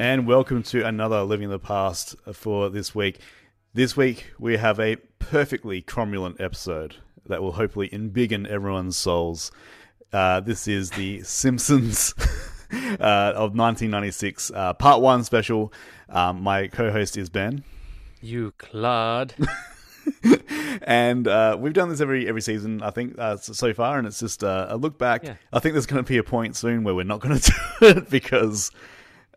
And welcome to another Living in the Past for this week. This week we have a perfectly cromulent episode that will hopefully embiggen everyone's souls. Uh, this is the Simpsons uh, of 1996, uh, part one special. Um, my co-host is Ben, You clod. and uh, we've done this every every season, I think, uh, so far, and it's just uh, a look back. Yeah. I think there's going to be a point soon where we're not going to do it because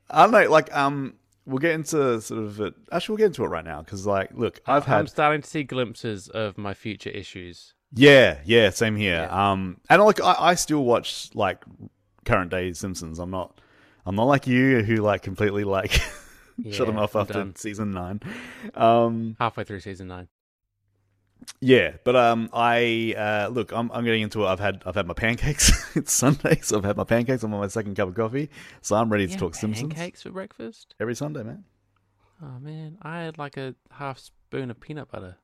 I don't know. Like, um, we'll get into sort of it. Actually, we'll get into it right now because, like, look, I've had. I'm starting to see glimpses of my future issues. yeah, yeah, same here. Yeah. Um, and like, I, I still watch like current day Simpsons. I'm not, I'm not like you who like completely like shut them off I'm after done. season nine. Um, Halfway through season nine. Yeah, but um, I uh, look, I'm I'm getting into it. I've had I've had my pancakes. it's Sunday, so I've had my pancakes. I'm on my second cup of coffee, so I'm ready to Yeah, talk Simpsons pancakes for breakfast? every Sunday, man. Oh man, I had like a half spoon of peanut butter.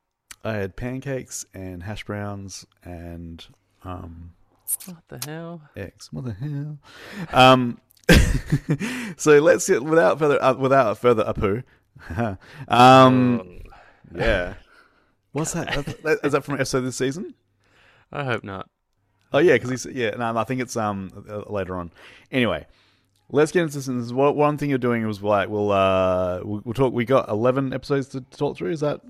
I had pancakes and hash browns and um What the hell? eggs. What the hell? Um, so let's get without further uh, without further ado. um, yeah. What's that? Is that from an episode this season? I hope not. Oh yeah, because he's yeah. No, I think it's um uh, later on. Anyway, let's get into this. What one thing you're doing was like we'll uh we'll, we'll talk. We got eleven episodes to talk through. Is that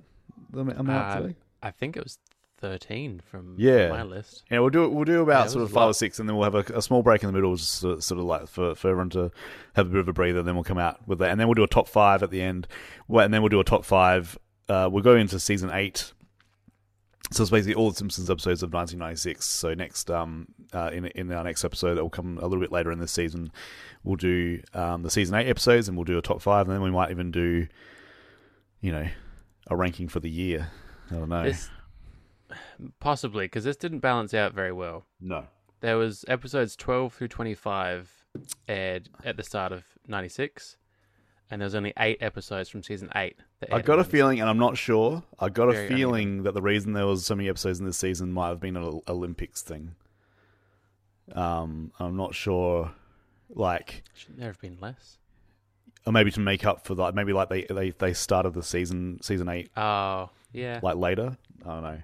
the amount Uh, today? I think it was thirteen from Yeah. my list. Yeah, we'll do we'll do about Yeah, sort of five lot. or six, and then we'll have a, a small break in the middle, just sort sort of like for for everyone to have a bit of a breather. And then we'll come out with that, and then we'll do a top five at the end. Well, and then we'll do a top five. Uh, we're going into season eight. So it's basically all the Simpsons episodes of 1996. So next, um, uh, in in our next episode that will come a little bit later in this season, we'll do um the season eight episodes, and we'll do a top five, and then we might even do, you know, a ranking for the year. I don't know. This possibly because this didn't balance out very well. no. There was episodes twelve through twenty five aired at the start of ninety six, and there was only eight episodes from season eight. I got a 96. feeling, and I'm not sure. I got a Very feeling that the reason there was so many episodes in this season might have been an Olympics thing. Um, I'm not sure, like, Shouldn't there have been less? or maybe to make up for that. Maybe like they they they started the season season eight Oh, yeah. like later. I don't know.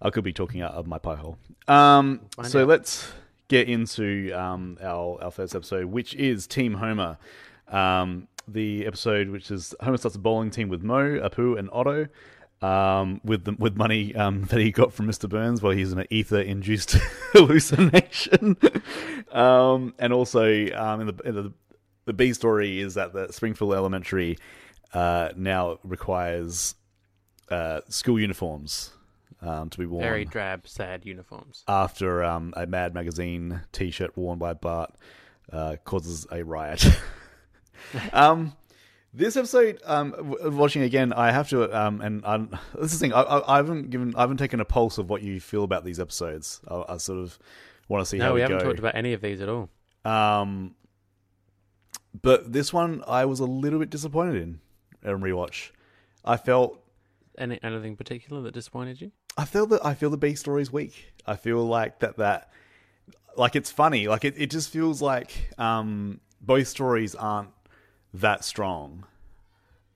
I could be talking out of my pie hole. Um, Find so out. let's get into um, our our first episode, which is Team Homer. Um, the episode which is Homer starts a bowling team with Moe, Apu, and Otto. Um, with the, with money um, that he got from Mr. Burns while he's in an ether induced hallucination, um, and also um, in the in the the B story is that the Springfield Elementary uh, now requires uh, school uniforms um, to be worn Very drab, sad uniforms. after um, a Mad Magazine T-shirt worn by Bart uh, causes a riot. um, this episode, um, w- watching again, I have to, um, and I'm, this is the thing. I, I, I haven't given, I haven't taken a pulse of what you feel about these episodes. I, I sort of want to see how No, we we haven't go. talked about any of these at all. Um, but this one I was a little bit disappointed in on rewatch. I felt Any anything particular that disappointed you? I feel that I feel the B story's weak. I feel like that that like it's funny. Like it, it just feels like um both stories aren't that strong.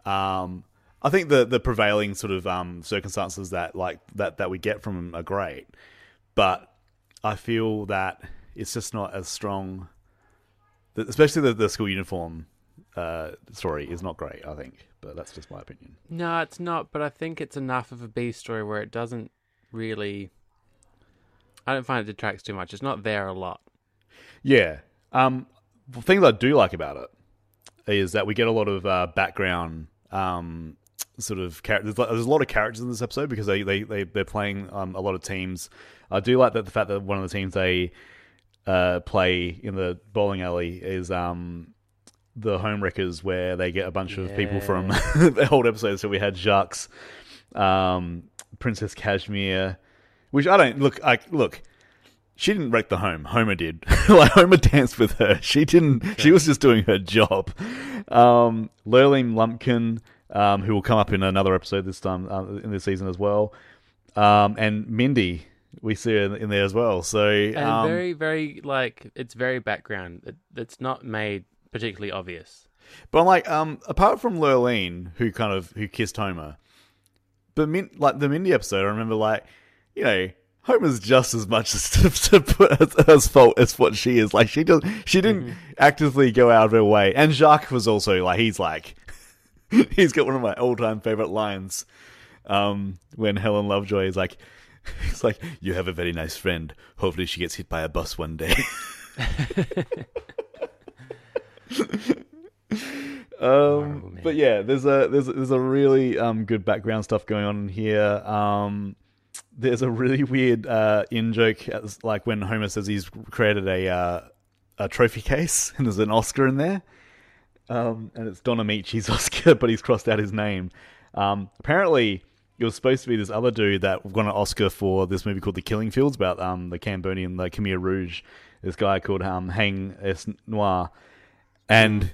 Um I think the the prevailing sort of um circumstances that like that that we get from them are great. But I feel that it's just not as strong especially the, the school uniform uh story is not great, I think. But that's just my opinion. No, it's not. But I think it's enough of a B story where it doesn't really. I don't find it detracts too much. It's not there a lot. Yeah. Um, the thing that I do like about it is that we get a lot of uh, background um, sort of characters. There's a lot of characters in this episode because they they they they're playing um, a lot of teams. I do like that the fact that one of the teams they uh, play in the bowling alley is um, the home wreckers, where they get a bunch of people from the old episodes. So we had Jacques, um, Princess Kashmir. which I don't look. I look. She didn't wreck the home. Homer did. like Homer danced with her. She didn't. She was just doing her job. Um, Lurleen Lumpkin, um, who will come up in another episode this time uh, in this season as well, um, and Mindy, we see her in, there as well. So And um, very, very like it's very background. It, it's not made particularly obvious. But I'm like, um, apart from Lurleen, who kind of who kissed Homer, but Min- like the Mindy episode, I remember like, you know, Homer's just as much as to, to put as, as fault as what she is. Like she does, she didn't actively go out of her way. And Jacques was also like, he's like, he's got one of my all time favorite lines. Um, when Helen Lovejoy is like, he's like, you have a very nice friend. Hopefully she gets hit by a bus one day. Um, but yeah, there's a there's a- there's a really um good background stuff going on here. Um, there's a really weird uh in joke, like when Homer says he's created a uh, a trophy case and there's an Oscar in there. Um, and it's Don Ameche's Oscar, but he's crossed out his name. Um, apparently, it was supposed to be this other dude that won an Oscar for this movie called The Killing Fields about um the Cambodian, the Khmer Rouge. This guy called um Haing S. Ngor, and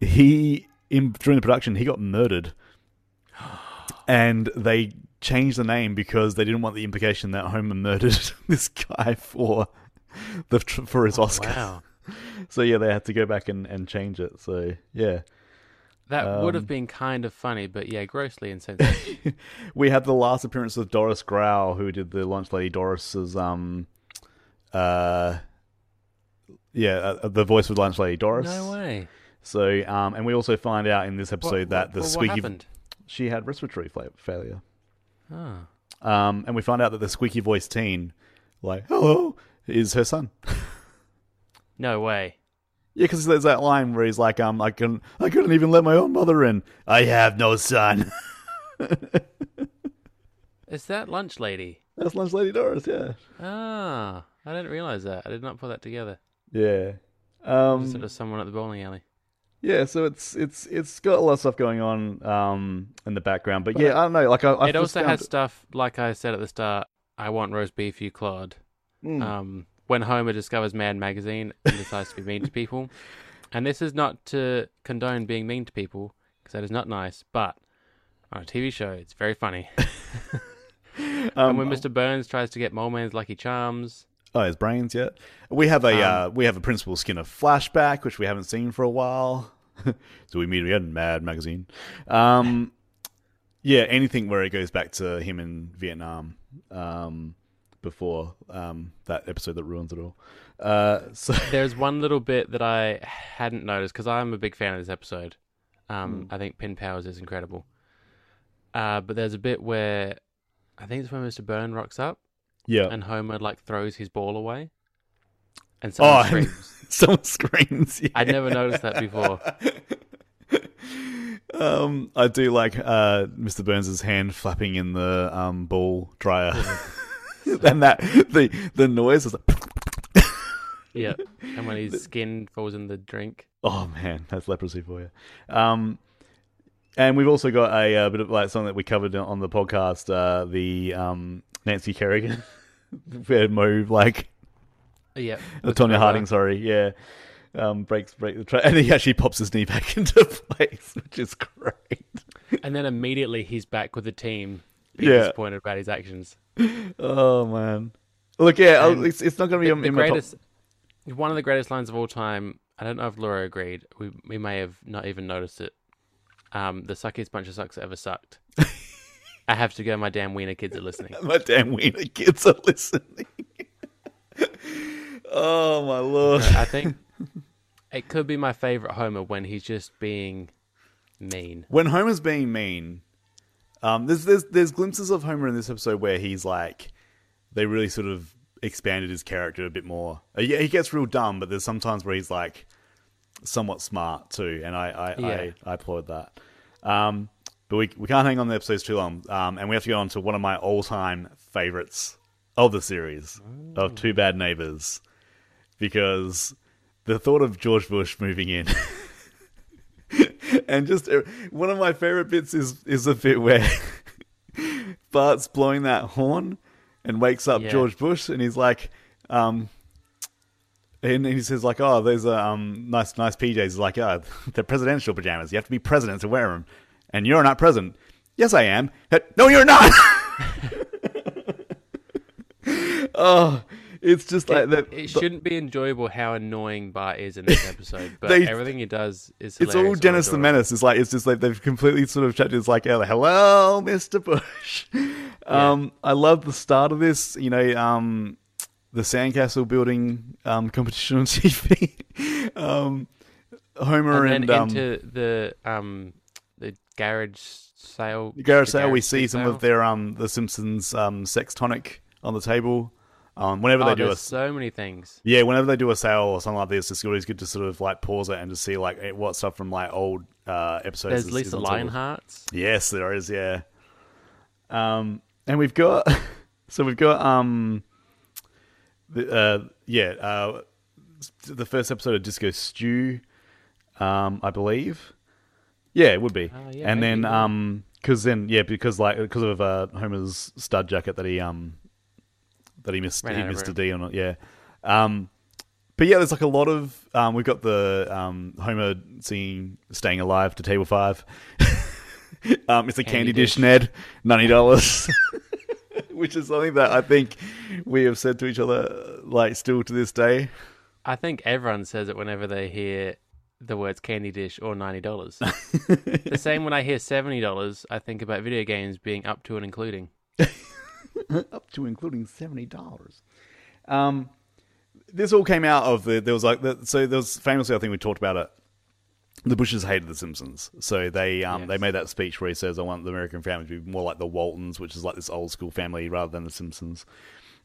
he in during the production he got murdered, and they changed the name because they didn't want the implication that Homer murdered this guy for the for his Oscar. Wow, So yeah, they had to go back and, and change it. So yeah, that would Um, have been kind of funny, but yeah, grossly insensitive. we had the last appearance of Doris Grau, who did the lunch lady Doris's um, uh, yeah, uh, the voice of lunch lady Doris. no way. So um, and we also find out in this episode What- that the what squeaky happened? she had respiratory failure. Oh. Um, and we find out that the squeaky voiced teen, like hello, is her son. No way. Yeah, because there's that line where he's like, um, I can, I couldn't even let my own mother in. I have no son. Is that lunch lady? That's lunch lady Doris. Yeah, Ah, I didn't realize that. I did not put that together. yeah. Just Um, sort of someone at the bowling alley. Yeah, so it's it's it's got a lot of stuff going on um in the background, but, But yeah, I don't know. Like I, I it also has stuff like I said at the start. I want roast beef, you clod. Mm. Um, when Homer discovers Mad Magazine and decides to be mean to people, and this is not to condone being mean to people because that is not nice. But on a TV show, it's very funny. Um, and when Mr. Burns tries to get Mole Man's Lucky Charms, oh, his brains. yet? we have a Um, uh, we have a Principal Skinner flashback, which we haven't seen for a while. so we meet again, Mad Magazine. Um, yeah, anything where it goes back to him in Vietnam. Um, before um that episode that ruins it all. Uh, so there's one little bit that I hadn't noticed because I'm a big fan of this episode. Um, I think Pin Powers is incredible. Uh, but there's a bit where I think it's when Mr. Burn rocks up yeah. and Homer like throws his ball away, and someone Oh, screams. Someone screams. Yeah. I'd never noticed that before. Um, I do like uh, Mr. Burns's hand flapping in the um, ball dryer, and that the the noise is like, Yeah, and when his skin falls in the drink. oh man, that's leprosy for you. Um, and we've also got a, uh bit of like something that we covered on the podcast, uh, the um, Nancy Kerrigan, where Moe like Yeah, Tonya Harding, sorry, yeah. Um, breaks break the track, and he actually pops his knee back into place, which is great. and then immediately he's back with the team. Yeah. disappointed about his actions. Oh man, look, yeah, I'll- it's it's not going to be the, in the my top. greatest, one of the greatest lines of all time. I don't know if Laura agreed. We we may have not even noticed it. Um, the suckiest bunch of sucks ever sucked. I have to go. My damn wiener kids are listening. My damn wiener kids are listening. oh my lord! I think it could be my favorite Homer when he's just being mean. When Homer's being mean, um, there's there's there's glimpses of Homer in this episode where he's like, they really sort of expanded his character a bit more. Uh, yeah, he gets real dumb, but there's sometimes where he's like somewhat smart too, and I I Yeah. I, I applaud that. Um, but we we can't hang on the episodes too long, um, and we have to go on to one of my all time favorites of the series of Two Bad Neighbors, because the thought of George Bush moving in. and just uh, one of my favorite bits is is the bit where Bart's blowing that horn, and wakes up Yeah. George Bush, and he's like, um, and he says like, "Oh, those are um, nice, nice PJs." He's like, "Oh, they're presidential pajamas. You have to be president to wear them, and you're not present. Yes, I am. "Uh, No, you're not. oh, it's just like that. it shouldn't be enjoyable how annoying Bart is in this episode, but They- everything he does is It's all Dennis the. Menace. It's like it's just like they've completely sort of changed. It's like, oh, hello, Mister Bush. Um, I love the start of this. You know, um, the sandcastle building um, competition on TV. um, Homer And and, um, into the um the garage sale. Garrett the Sale, we see some sale. of their um, the Simpsons um, sex tonic on the table. Um, whenever Oh, they do a so many things. Yeah, whenever they do a sale or something like this, it's always good to sort of like pause it and just see like eh, what stuff from like old uh, episodes. There's Lisa is on top of- Lionheart's. Yes, there is. Yeah. Um, and we've got so we've got um, the uh, yeah, uh, the first episode of Disco Stew, um, I believe. Yeah, it would be. Oh, yeah, and then maybe, um, because then yeah, because like because of uh, Homer's stud jacket that he um that he missed Ran he missed a D on it. Yeah. Um, but yeah, there's like a lot of um, we've got the um, Homer singing "Staying Alive" to Table Five. um, it's a candy, Candy dish, dish. Ned, ninety dollars, which is something that I think we have said to each other like still to this day. I think everyone says it whenever they hear the words candy dish or ninety dollars. the same when I hear seventy dollars, I think about video games being up to and including. up to including seventy dollars. Um, this all came out of the there was like the, so there was famously I think we talked about it. The Bushes hated the Simpsons, so they um Yes. they made that speech where he says, "I want the American family to be more like the Waltons, which is like this old school family rather than the Simpsons."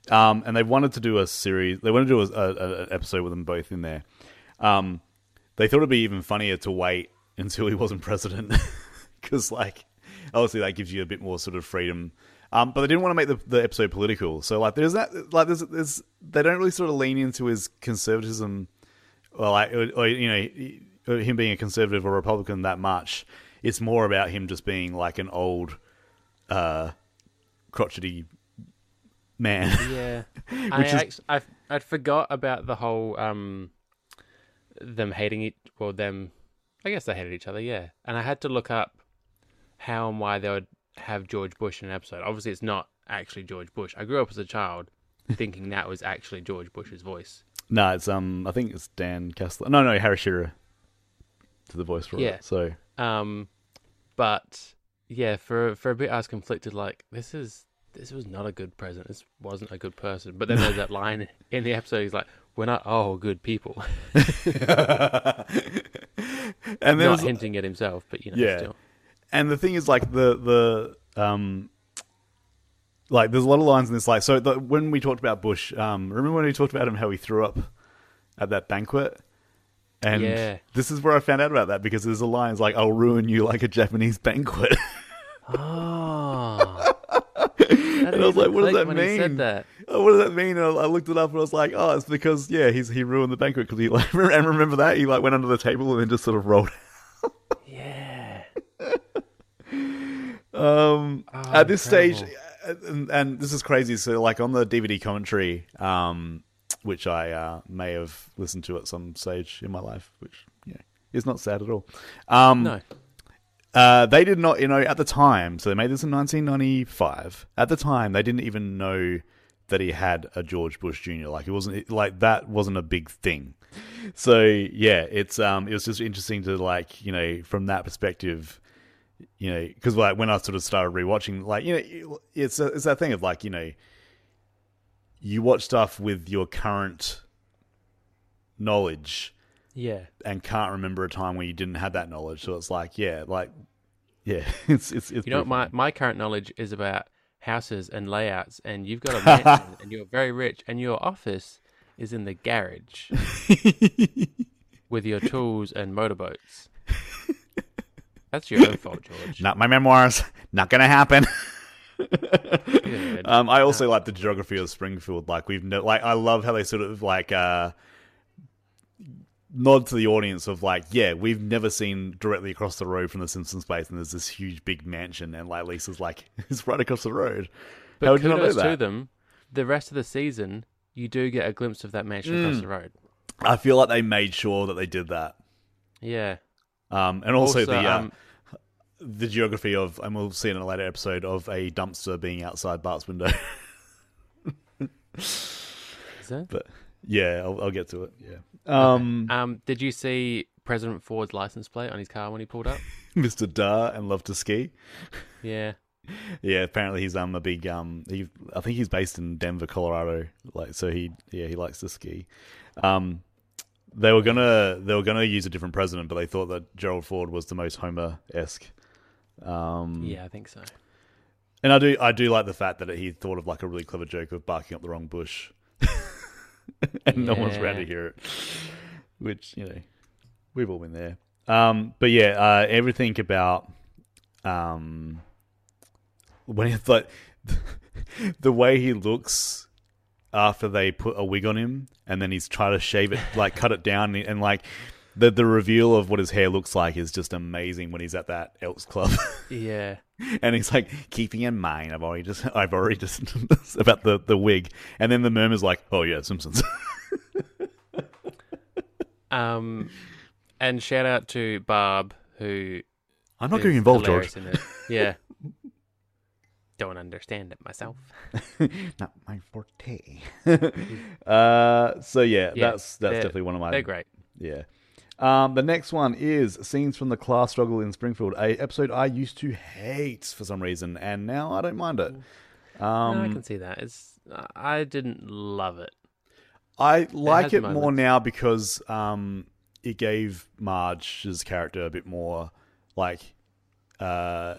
Um, and they wanted to do a series. They wanted to do a, a, a- an episode with them both in there. Um, they thought it'd be even funnier to wait until he wasn't president, because like obviously that gives you a bit more sort of freedom. Um, but they didn't want to make the, the episode political, so like there's that like there's, there's they don't really sort of lean into his conservatism, or like or, or, you know him being a conservative or Republican that much. It's more about him just being like an old, uh, crotchety man. Yeah, I is- I I forgot about the whole um them hating it well them. I guess they hated each other. Yeah, and I had to look up how and why they would have George Bush in an episode. Obviously, it's not actually George Bush. I grew up as a child thinking that was actually George Bush's voice. No, it's um, I think it's Dan Kessler. No, no, Harry Shearer to the voice for Yeah. it. So Um, but yeah, for for a bit, I was conflicted. Like this is this was not a good president. This wasn't a good person. But then there's that line in the episode. He's like, "We're not all good people." and not was, hinting at himself, but you know, Yeah. still. and the thing is like the the um like there's a lot of lines in this like so the, when we talked about bush um remember when we talked about him how he threw up at that banquet and Yeah. this is where i found out about that because there's a line it's like i'll ruin you like a japanese banquet Oh. was like what does that mean He said that. Oh, what does that mean? And I I looked it up and I was like, oh, it's because yeah, he's he ruined the banquet because he like and remember that he like went under the table and then just sort of rolled. Out. Yeah. Um, Oh, at this stage, and, and this is crazy. So, like on the DVD commentary, um, which I uh, may have listened to at some stage in my life, which yeah, is not sad at all. Um, No. Uh, they did not, you know, at the time. So they made this in 1995. At the time, they didn't even know that he had a George Bush Jr. Like it wasn't like that wasn't a big thing. So yeah, it's um, it was just interesting to like you know from that perspective, you know, because like when I sort of started rewatching, like you know, it's a, it's that thing of like you know, you watch stuff with your current knowledge Yeah. and can't remember a time where you didn't have that knowledge. So it's like, yeah, like, yeah, it's it's it's. You know my, my current knowledge is about houses and layouts and you've got a mansion and you're very rich and your office is in the garage with your tools and motorboats. That's your own fault, George. Not my memoirs. Not gonna happen. Good. Um, I also like the geography of Springfield. Like we've no, like I love how they sort of like uh nod to the audience of like, yeah, we've never seen directly across the road from the Simpsons place, and there's this huge big mansion, and like Lisa's like, it's right across the road. But how would you not know kudos to them the rest of the season, you do get a glimpse of that mansion across Mm. the road. I feel like they made sure that they did that. Yeah. Um, and also, the uh, um, the geography of, and we'll see in a later episode of a dumpster being outside Bart's window. is there? but yeah, I'll, I'll get to it. Yeah. Um, Um, did you see President Ford's license plate on his car when he pulled up? Mr. Dar and love to ski. Yeah. Yeah, apparently he's um a big um he I think he's based in Denver, Colorado. Like so he yeah, he likes to ski. Um they were gonna they were gonna use a different president, but they thought that Gerald Ford was the most Homer esque. Um Yeah, I think so. and I do I do like the fact that he thought of like a really clever joke of barking up the wrong bush. and no one's around to hear it. Which, you know, we've all been there. Um but yeah, uh everything about um when it's like the way he looks after they put a wig on him and then he's trying to shave it like cut it down and, and like the the reveal of what his hair looks like is just amazing when he's at that Elks Club Yeah. and he's like keeping in mind I've already just I've already just about the the wig and then the murmur's like oh yeah Simpsons Um, and shout out to Barb who I'm not getting involved George in. Yeah. Don't understand it myself. not my forte uh so yeah, Yeah, that's that's definitely one of my They're great. Yeah. Um, the next one is scenes from the class struggle in Springfield, a episode I used to hate for some reason, and now I don't mind it. no, I Um, can see that. It's I didn't love it. I like has it more now because um, it gave Marge's character a bit more like, uh,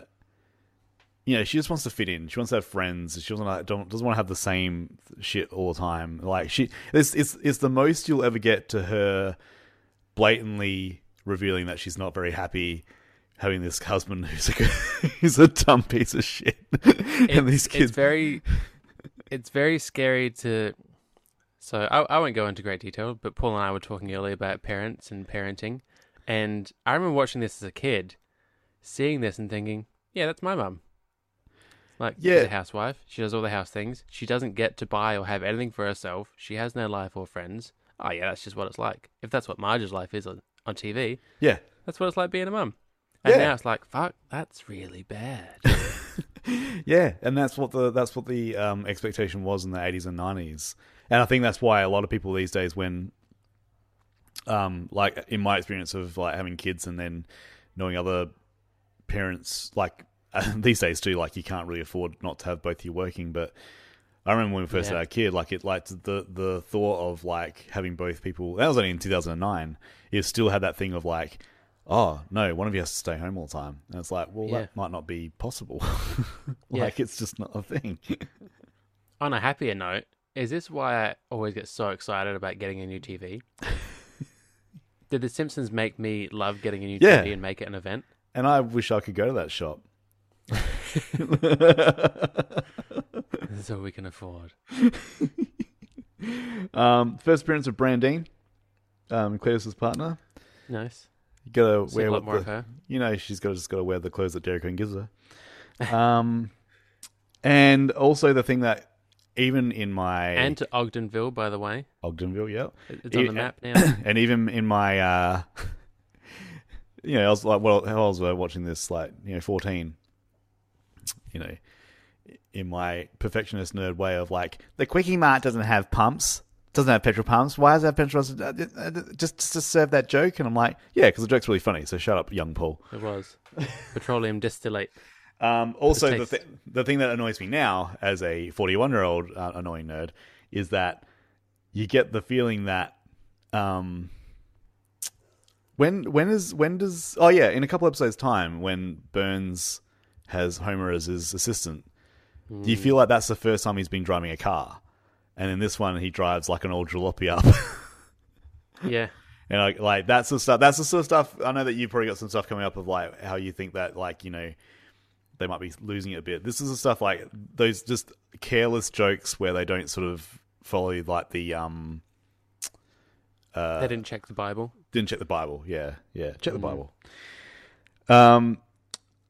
you know, she just wants to fit in. She wants to have friends. She doesn't like, don't doesn't want to have the same shit all the time. Like she, it's it's it's the most you'll ever get to her blatantly revealing that she's not very happy having this husband who's a who's a dumb piece of shit, and It's, these it's kids. very it's very scary to so I, I won't go into great detail but paul and i were talking earlier about parents and parenting. And i remember watching this as a kid seeing this and thinking yeah that's my mum. Like she's Yeah. a housewife. She does all the house things. She doesn't get to buy or have anything for herself. She has no life or friends oh yeah that's just what it's like if that's what marge's life is on, on tv yeah, that's what it's like being a mum and Yeah. now it's like fuck that's really bad Yeah, and that's what the that's what the um, expectation was in the eighties and nineties, and I think that's why a lot of people these days, when, um, like in my experience of like having kids and then knowing other parents, like these days too, like you can't really afford not to have both you working. But I remember when we first Yeah. had our kid, like it, like the the thought of like having both people. That was only in two thousand and nine. You still had that thing of like. Oh no! One of you has to stay home all the time, and it's like, well, Yeah. that might not be possible. Yeah. like it's just not a thing. On a happier note, is this why I always get so excited about getting a new TV? Did The Simpsons make me love getting a new Yeah. TV and make it an event? and I wish I could go to that shop. This is all we can afford. um, first appearance of Brandine, um, Cletus's partner. Nice. You gotta See wear a lot more the, of her. you know she's got to just got to wear the clothes that Dairy Queen gives her. Um, and also the thing that even in my And to Ogdenville, by the way. Ogdenville, yeah, It's on the map now. and even in my uh you know i was like well how old was i watching this like you know 14 you know in my perfectionist nerd way of like the quickie mart doesn't have pumps doesn't have petrol pumps why does it have petrol pumps? Uh, uh, just just to serve that joke and i'm like yeah because the joke's really funny so shut up young paul It was. Petroleum distillate. um, also, the, th- the thing that annoys me now, as a 41 year old uh, annoying nerd, is that you get the feeling that um, when when is when does oh yeah in a couple episodes time when Burns has Homer as his assistant, do you feel like that's the first time he's been driving a car, and in this one he drives like an old jalopy up. Yeah. And like, like that's the stuff. That's the sort of stuff. I know that you've probably got some stuff coming up of like how you think that like you know they might be losing it a bit. This is the stuff like those just careless jokes where they don't sort of follow like the um uh they didn't check the Bible. didn't check the Bible. Yeah, yeah, check the Bible. Um,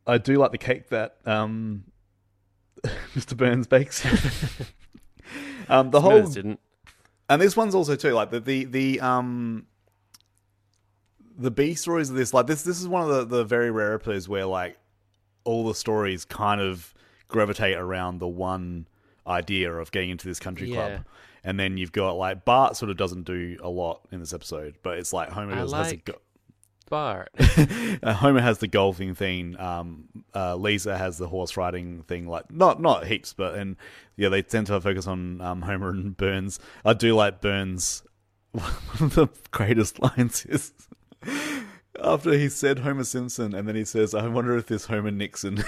I do like the cake that um Mr. Burns bakes. Um, the whole Smithers didn't. and this one's also too like the the the um the B stories of this like this this is one of the the very rare episodes where like all the stories kind of gravitate around the one idea of getting into this country Yeah. club. And then you've got like Bart sort of doesn't do a lot in this episode, but it's like Homer I does, has a like- go- Bart. uh, Homer has the golfing thing. Um, uh, Lisa has the horse riding thing. Like not not heaps, but and yeah, they tend to focus on um, Homer and Burns. I do like Burns. One of the greatest lines is after he said Homer Simpson, and then he says, "I wonder if this Homer Nixon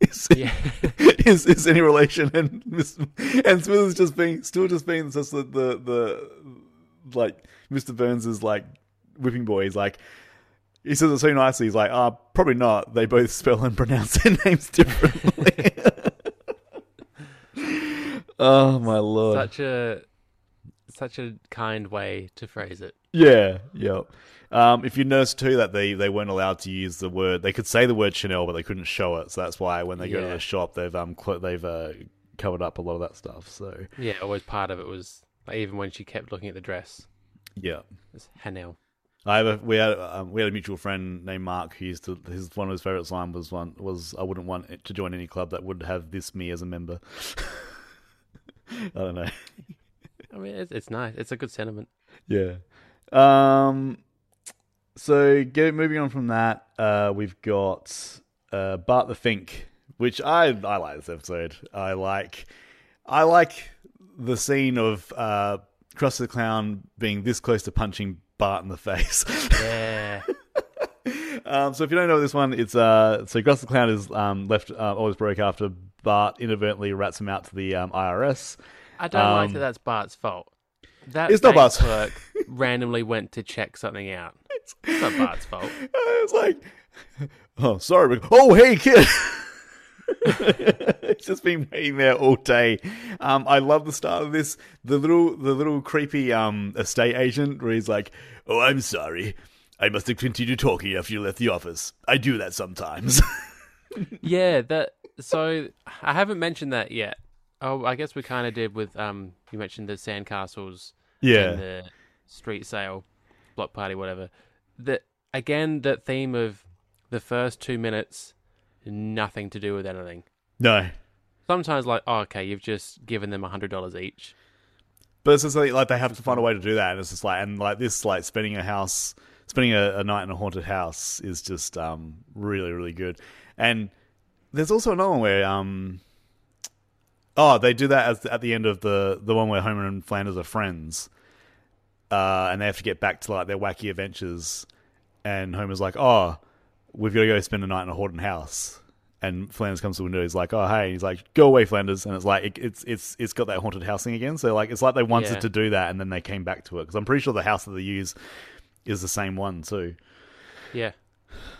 is, Yeah. is is any relation." And and Smith is just being still just being just the the, the like Mr. Burns is like whipping boy. He's like. He says it so nicely. He's like, "Ah, probably not. They both spell and pronounce their names differently." oh my lord! such a such a kind way to phrase it. Yeah, yeah. Um, if you notice too that they, they weren't allowed to use the word, they could say the word Chanel, but they couldn't show it. So that's why when they go to the shop, they've um cl- they've uh, covered up a lot of that stuff. So Yeah, always part of it was like even when she kept looking at the dress, yeah, it's Hanel. I have a, we had um, we had a mutual friend named Mark who used to his one of his favorite line was one was I wouldn't want it to join any club that would have this me as a member. I don't know. I mean, it's, it's nice. It's a good sentiment. Yeah. Um. So, get moving on from that, uh, we've got uh, Bart the Fink, which I I like this episode. I like I like the scene of uh, Krusty the Clown being this close to punching Bart in the face. Yeah. um, so, if you don't know this one, it's uh, so Krusty the Clown is um, left uh, always broke after Bart inadvertently rats him out to the um, IRS. I don't like Um, that that's Bart's fault. That It's not Bart's- clerk randomly went to check something out. It's not Bart's fault. I was like, oh, sorry. But, oh, hey, kid. It's just been waiting there all day. Um, I love the start of this. The little, the little creepy um estate agent where he's like, "Oh, I'm sorry. I must have continued talking after you left the office. I do that sometimes." Yeah, that. So I haven't mentioned that yet. Oh, I guess we kind of did with um. You mentioned the sandcastles yeah, and the street sale, block party, whatever. That again, that theme of the first two minutes, nothing to do with anything. no, Sometimes, like, oh, okay, you've just given them a hundred dollars each. but it's just like, like they have to find a way to do that, and it's just like, and like this, like spending a house, spending a, a night in a haunted house is just um really really good. And there's also another one where um oh they do that as, at the end of the the one where Homer and Flanders are friends, uh, and they have to get back to like their wacky adventures, and Homer's like, oh, we've got to go spend a night in a haunted house. And Flanders comes to the window. He's like, "Oh, hey!" And he's like, "Go away, Flanders!" And it's like, it, it's it's it's got that haunted house thing again. So like, it's like they wanted Yeah. to do that, and then they came back to it because I'm pretty sure the house that they use is the same one too. Yeah,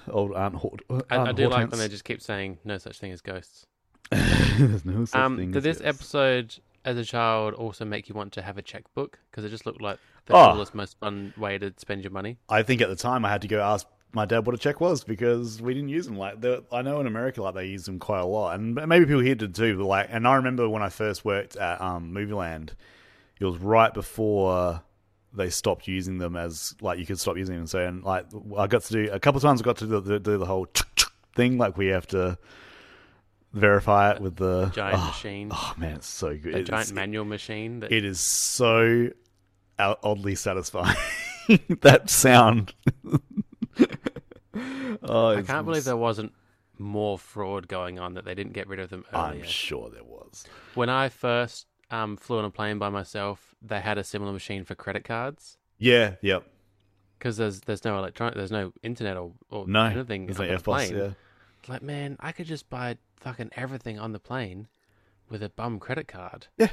Old Aunt Hort. I, I Aunt do like when Hortense. they just keep saying no such thing as ghosts. There's no such Um, thing did as this ghosts. episode as a child also make you want to have a checkbook? Because it just looked like the Oh. coolest, most fun way to spend your money. I think at the time I had to go ask my dad what a check was because we didn't use them. Like I know in America, like they use them quite a lot, and maybe people here did too. But like, and I remember when I first worked at um, Movieland, it was right before they stopped using them as like you could stop using them. So and like I got to do a couple of times. I got to do the, do the whole thing. Like we have to verify it with the Giant oh, machine, Oh man, it's so good. a It's- giant manual machine. That it is so oddly satisfying. that sound. oh, I can't believe there wasn't more fraud going on that they didn't get rid of them earlier. I'm sure there was. When I first um, flew on a plane by myself, they had a similar machine for credit cards Yeah. Yep. because there's there's no electronic, there's no internet or, or No. anything on like the plane. Yeah. Like, man, I could just buy fucking everything on the plane with a bum credit card, Yeah.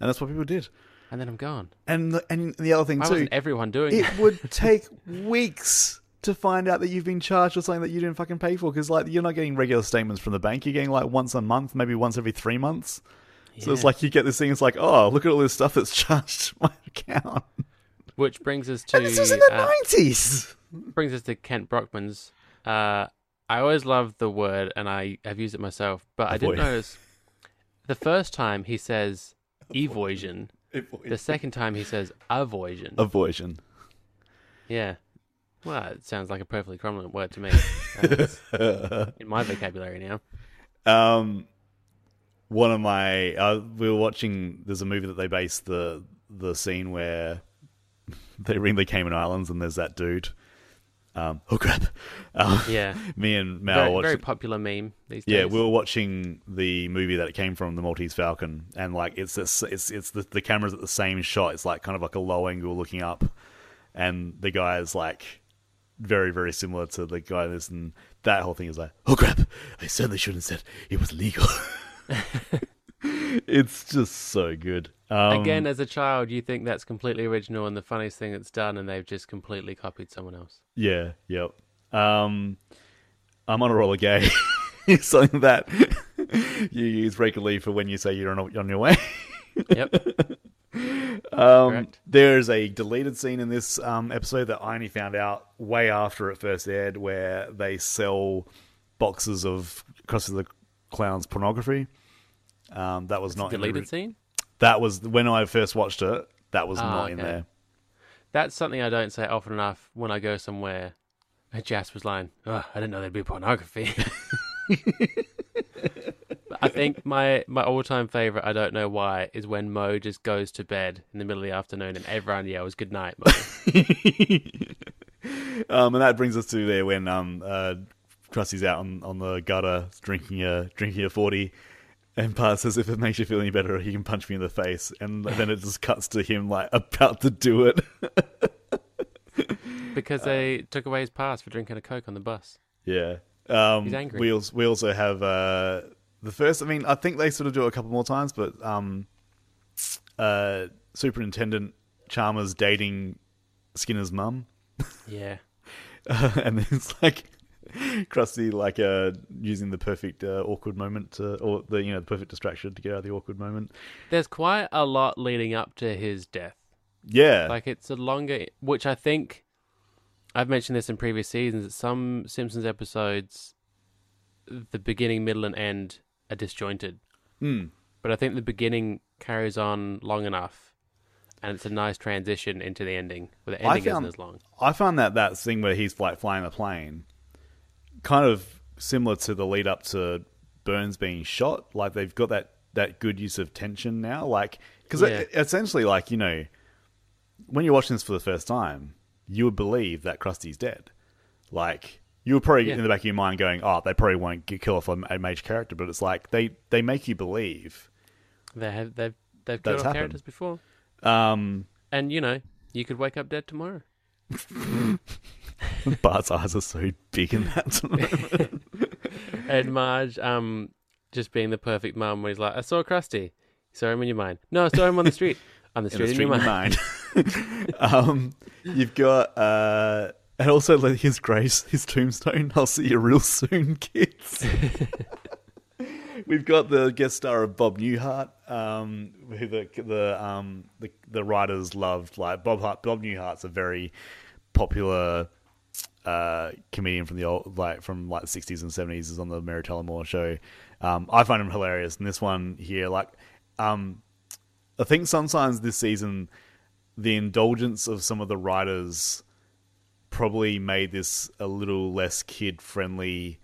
And that's what people did. and then I'm gone. And the, and the other thing Why too, wasn't everyone doing it that? would take weeks to find out that you've been charged for something that you didn't fucking pay for because like you're not getting regular statements from the bank. You're getting like once a month, maybe once every three months. So it's like you get this thing. It's like, oh, look at all this stuff that's charged to my account. Which brings us to And this was in the uh, nineties. brings us to Kent Brockman's. Uh, I always love the word, and I have used it myself, but I didn't boy. notice the first time he says evoision. The second time he says avoision. Avoision. Yeah. Well, it sounds like a perfectly cromulent word to me. Uh, in my vocabulary now. Um, one of my uh, we were watching. There's a movie that they base the the scene where they ring the Cayman Islands and there's that dude. Um, oh crap! Um, Yeah. me and Mal Very, watched. very popular meme these days. yeah, we were watching the movie that it came from, the Maltese Falcon, and like it's this, it's it's the the camera's at the same shot. It's like kind of like a low angle looking up, and the guy is like very very similar to the guy in this, and that whole thing is like, oh crap! I certainly shouldn't have said it was legal. it's just so good. Um, Again, as a child, you think that's completely original and the funniest thing that's done, and they've just completely copied someone else. Yeah, yep. Um, I'm on a roller gay. Something that you use regularly for when you say you're on, on your way. Yep. Um, there is a deleted scene in this um, episode that I only found out way after it first aired, where they sell boxes of Cross of the Clowns pornography. Um, that was not in the Deleted ori- scene? That was when I first watched it. That was Ah, not in there. That's something I don't say often enough when I go somewhere. Jasper's line, oh, I didn't know there'd be pornography. I think my, my all time favorite, I don't know why, is when Moe just goes to bed in the middle of the afternoon and everyone yells, Good night, Moe. um, and that brings us to there when um, uh, out on, on the gutter drinking a drinking a forty, and Bart says, "If it makes you feel any better, he can punch me in the face." And then it just cuts to him like about to do it. because they took away his pass for drinking a Coke on the bus. yeah, um, He's angry. We also, we also have uh, the first. I mean, I think they sort of do it a couple more times, but um, uh, Superintendent Chalmers dating Skinner's mum. Yeah. and then it's like Krusty like uh using the perfect uh, awkward moment to, or the you know the perfect distraction to get out of the awkward moment. There's quite a lot leading up to his death. Yeah, Like it's a longer, which I think I've mentioned this in previous seasons. That some Simpsons episodes, the beginning, middle, and end are disjointed. Hmm. But I think the beginning carries on long enough, and it's a nice transition into the ending. Where the ending found- isn't as long. I found that that thing where he's like flying the plane, kind of similar to the lead up to Burns being shot. Like they've got that that good use of tension now. Like because Yeah. essentially, like you know, when you're watching this for the first time, you would believe that Krusty's dead. Like you were probably Yeah. in the back of your mind going, "Oh, they probably won't get kill off a, major character," but it's like they they make you believe. They have they've they've killed off characters before, Um, and you know you could wake up dead tomorrow. Bart's eyes are so big in that. And Marge, um, just being the perfect mum, where he's like, "I saw Krusty. Saw him in your mind. No, I saw him on the street. On the in the street, street in your mind." mind. um, you've got uh, and also like his grace, his tombstone. I'll see you real soon, kids. We've got the guest star of Bob Newhart, um, who the the um the, the writers loved. Like Bob Hart, Bob Newhart's a very popular uh, comedian from the old like from like the sixties and seventies. Is on the Mary Tyler Moore show. Um, I find him hilarious, and this one here, like, um, I think sometimes this season, the indulgence of some of the writers probably made this a little less kid friendly.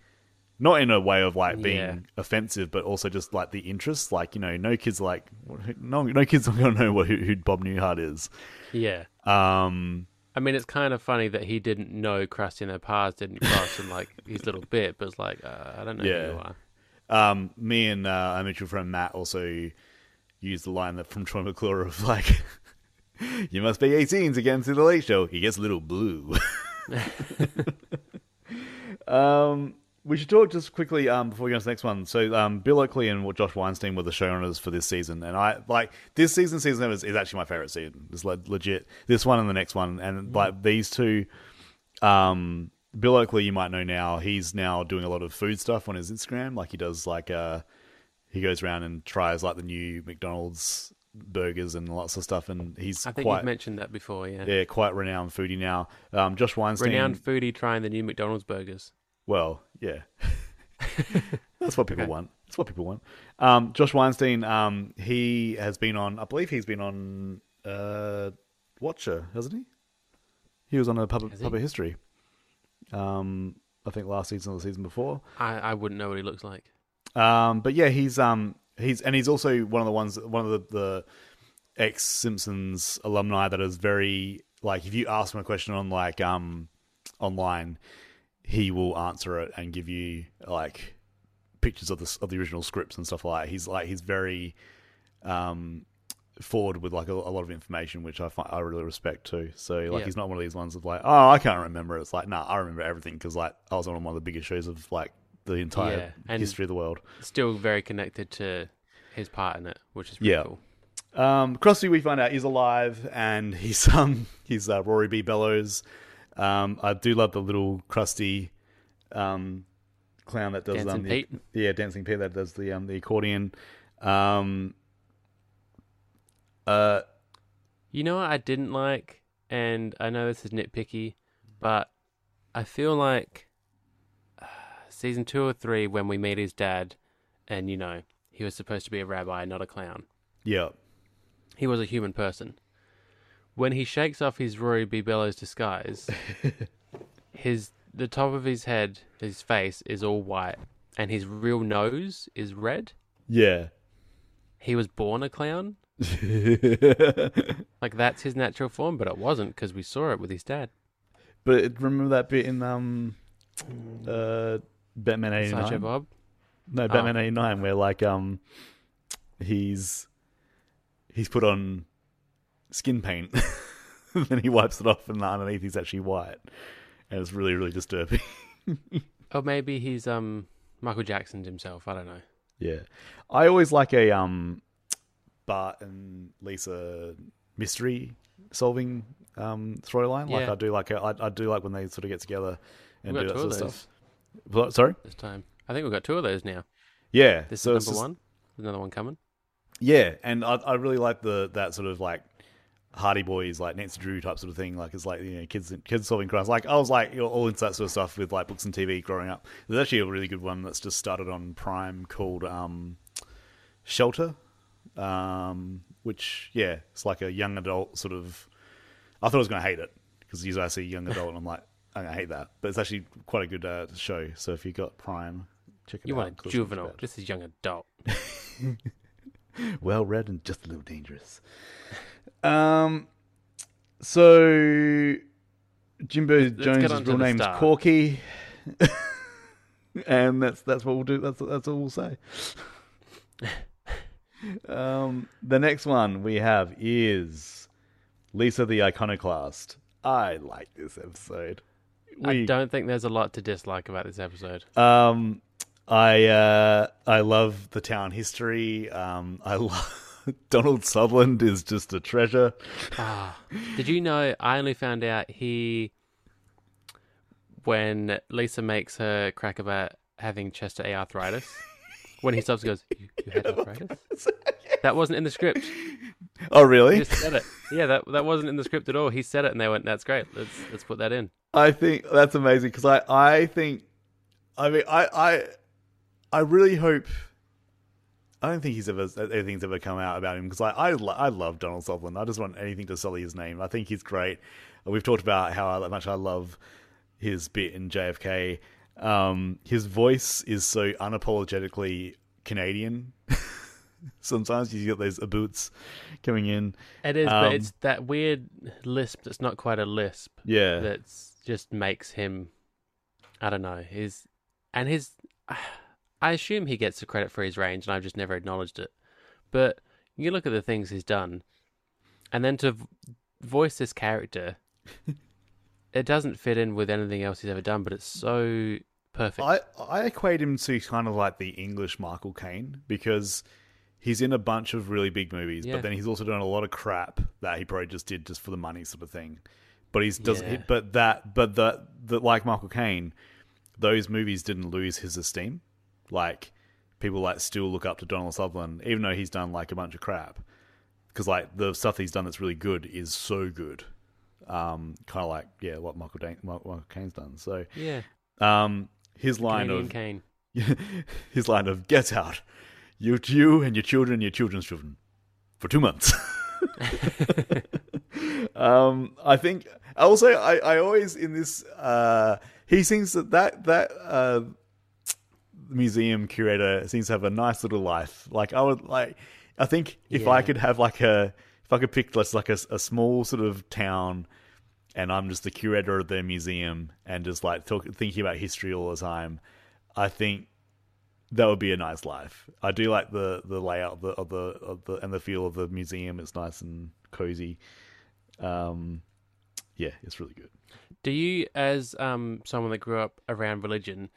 Not in a way of like being Yeah. offensive, but also just like the interest. Like you know, no kids like no no kids are gonna know what, who, who Bob Newhart is. yeah. Um, I mean, it's kind of funny that he didn't know Krusty and their paths didn't cross in like his little bit, but it's like, uh, I don't know Yeah. who you are. Um, me and uh, our mutual friend Matt also used the line that from Troy McClure of like, "You must be 18 to get into the late show." He gets a little blue. um, we should talk just quickly um, before we go to the next one. So, um, Bill Oakley and Josh Weinstein were the showrunners for this season, and I like this season. Season is, is actually my favorite season. It's le- legit. This one and the next one, and like these two. Um, Bill Oakley, you might know now. He's now doing a lot of food stuff on his Instagram. Like he does, like uh, he goes around and tries like the new McDonald's burgers and lots of stuff. And he's I think quite you've mentioned that before, yeah. yeah, quite renowned foodie now. Um, Josh Weinstein, Renowned foodie trying the new McDonald's burgers. well, yeah, that's what people Okay. want. That's what people want. Um, Josh Weinstein, um, he has been on. I believe he's been on uh, Watcher, hasn't he? He was on a public puppet history. Um, I think last season or the season before. I, I wouldn't know what he looks like. Um, but yeah, he's um he's and he's also one of the ones one of the, the ex Simpsons alumni that is very like if you ask him a question on like um online, he will answer it and give you like pictures of the of the original scripts and stuff like that. He's like he's very um forward with like a, a lot of information, which I find I really respect too. So like Yeah. he's not one of these ones of like oh I can't remember. It's like nah I remember everything because like I was on one of the biggest shows of like the entire Yeah, history of the world. Still very connected to his part in it, which is Yeah. cool. Um, Krusty, we find out is alive, and he's um he's uh, Rory B. Bellows. Um, I do love the little Krusty um clown that does Dancing um, the, Pete. yeah dancing Pete that does the um the accordion. Um, uh, You know what I didn't like, and I know this is nitpicky, but I feel like season two or three when we meet his dad, and you know he was supposed to be a rabbi, not a clown. yeah, He was a human person. When he shakes off his Rory B. Bellows disguise, his the top of his head, his face is all white, and his real nose is red. yeah. He was born a clown. Like that's his natural form, but it wasn't because we saw it with his dad. but remember that bit in um uh Batman eighty nine. Bob. No, Batman eighty nine, where like um he's he's put on skin paint, and then he wipes it off, and underneath he's actually white, and it's really really disturbing. Or maybe he's um Michael Jackson himself. I don't know. yeah, I always like a um Bart and Lisa mystery solving um storyline. Like Yeah. I do like I, I do like when they sort of get together and We've do that sort of of those stuff. Sorry, this time. I think we've got two of those now. yeah. This so is number just- one. There's another one coming. Yeah, and I, I really like the that sort of like Hardy Boys, like Nancy Drew type sort of thing. Like it's like you know kids kids solving crimes. Like I was like you know, all into that sort of stuff with like books and TV growing up. There's actually a really good one that's just started on Prime called um, Shelter, um, which yeah, it's like a young adult sort of. I thought I was going to hate it because usually I see young adult and I'm like To hate that, but it's actually quite a good uh, show. So if you got Prime, check it You out. want a 'cause it's not too juvenile. This is young adult. well read and just a little dangerous. Um, so Jimbo get Jones' on real name's star. Corky, and that's that's what we'll do. That's that's all we'll say. um, the next one we have is Lisa the Iconoclast. I like this episode. I don't think there's a lot to dislike about this episode. um, I uh, I love the town history. Um, I love Donald Sutherland is just a treasure. Ah, did you know? I only found out he when Lisa makes her crack about having chest arthritis. when he stops, and goes, "You, you had arthritis." That wasn't in the script. Oh, He really? just said it. Yeah, that that wasn't in the script at all. He said it, and they went, "That's great. Let's let's put that in." I think that's amazing because I I think I mean I I I really hope. I don't think he's ever anything's ever come out about him because I I, I love Donald Sutherland. I just want anything to sully his name. I think he's great. We've talked about how much I love his bit in JFK. Um, his voice is so unapologetically Canadian. Sometimes you get those boots coming in. It is, Um, but it's that weird lisp that's not quite a lisp Yeah, that's just makes him. I don't know. His and his. I assume he gets the credit for his range, and I've just never acknowledged it. But you look at the things he's done, and then to voice this character, it doesn't fit in with anything else he's ever done. But it's so perfect. I I equate him to kind of like the English Michael Caine because he's in a bunch of really big movies, Yeah. but then he's also doing a lot of crap that he probably just did just for the money sort of thing. But he's does Yeah. but that but that that like Michael Caine, those movies didn't lose his esteem. Like people like still look up to Donald Sutherland, even though he's done like a bunch of crap. Because like the stuff he's done that's really good is so good. Um, kind of like yeah, what Michael Dan- Michael Caine's done. So yeah, um, his line Canadian of Kane. his line of "Get out, you, you and your children and your children's children, for two months." um, I think I also I, I always in this uh, he seems that that that uh, museum curator seems to have a nice little life. Like I would like I think if I could have like a if I could pick just like a, a small sort of town and I'm just the curator of their museum and just like talk, thinking about history all the time, I think that would be a nice life. I do like the the layout of the of the, of the and the feel of the museum. It's nice and cozy. Um, yeah, it's really good. Do you, as um someone that grew up around religion,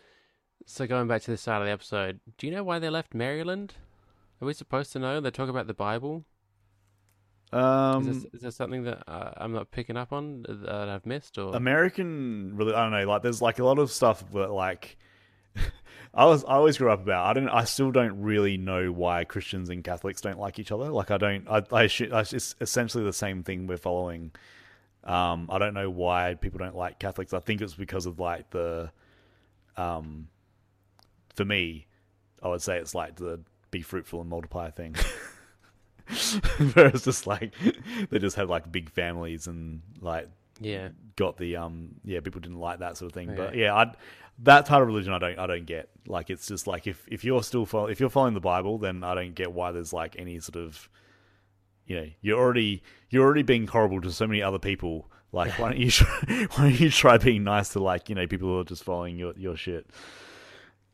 so going back to the start of the episode, do you know why they left Maryland? Are we supposed to know? They talk about the Bible. Um, Is, this, is there something that uh, I'm not picking up on that I've missed? Or American, really, I don't know. Like, there's like a lot of stuff that like. I was I always grew up about. I don't. I still don't really know why Christians and Catholics don't like each other. Like I don't. I. I, should, I it's essentially the same thing we're following. Um. I don't know why people don't like Catholics. I think it's because of like the. Um. For me, I would say it's like the be fruitful and multiply thing. Whereas just like they just had like big families and like yeah, got the um yeah people didn't like that sort of thing but yeah I that part of religion I don't I don't get like it's just like if if you're still follow, if you're following the Bible then I don't get why there's like any sort of you know you're already you're already being horrible to so many other people like why don't you try, why don't you try being nice to like you know people who are just following your your shit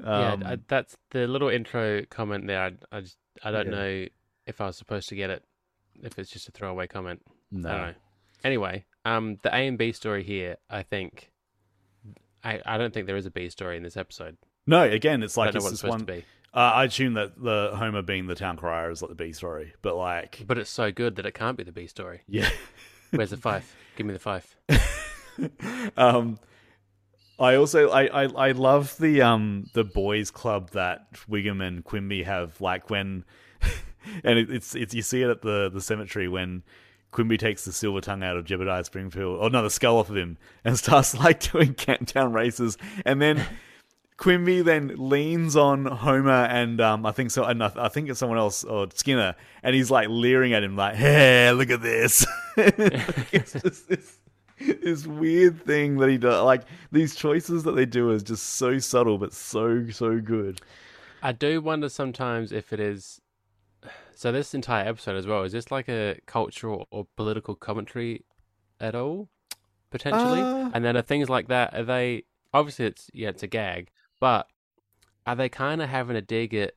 um, yeah. I, that's the little intro comment there. I, I just I don't Yeah. know if I was supposed to get it. If it's just a throwaway comment. I don't no know. Anyway, um, the A and B story here, I think, I, I don't think there is a B story in this episode. no again it's I like don't know it's what it's this supposed one to be, uh, I assume that the Homer being the town crier is like the B story but like but it's so good that it can't be the B story. yeah Where's the five? Give me the five. um, I also I, I I love the um the boys club that Wiggum and Quimby have. Like when, and it, it's it's you see it at the the cemetery when Quimby takes the silver tongue out of Jebediah Springfield, or no, the skull off of him, and starts like doing countdown races, and then. Quimby then leans on Homer and um, I think so, and I, I think it's someone else or Skinner, and he's like leering at him like, "Hey, look at this!" it's just this, this weird thing that he does. Like these choices that they do is just so subtle, but so so good. I do wonder sometimes if it is. So this entire episode as well is this like a cultural or political commentary at all, potentially? Uh, and then are things like that? Are they obviously it's yeah it's a gag, but are they kind of having a dig at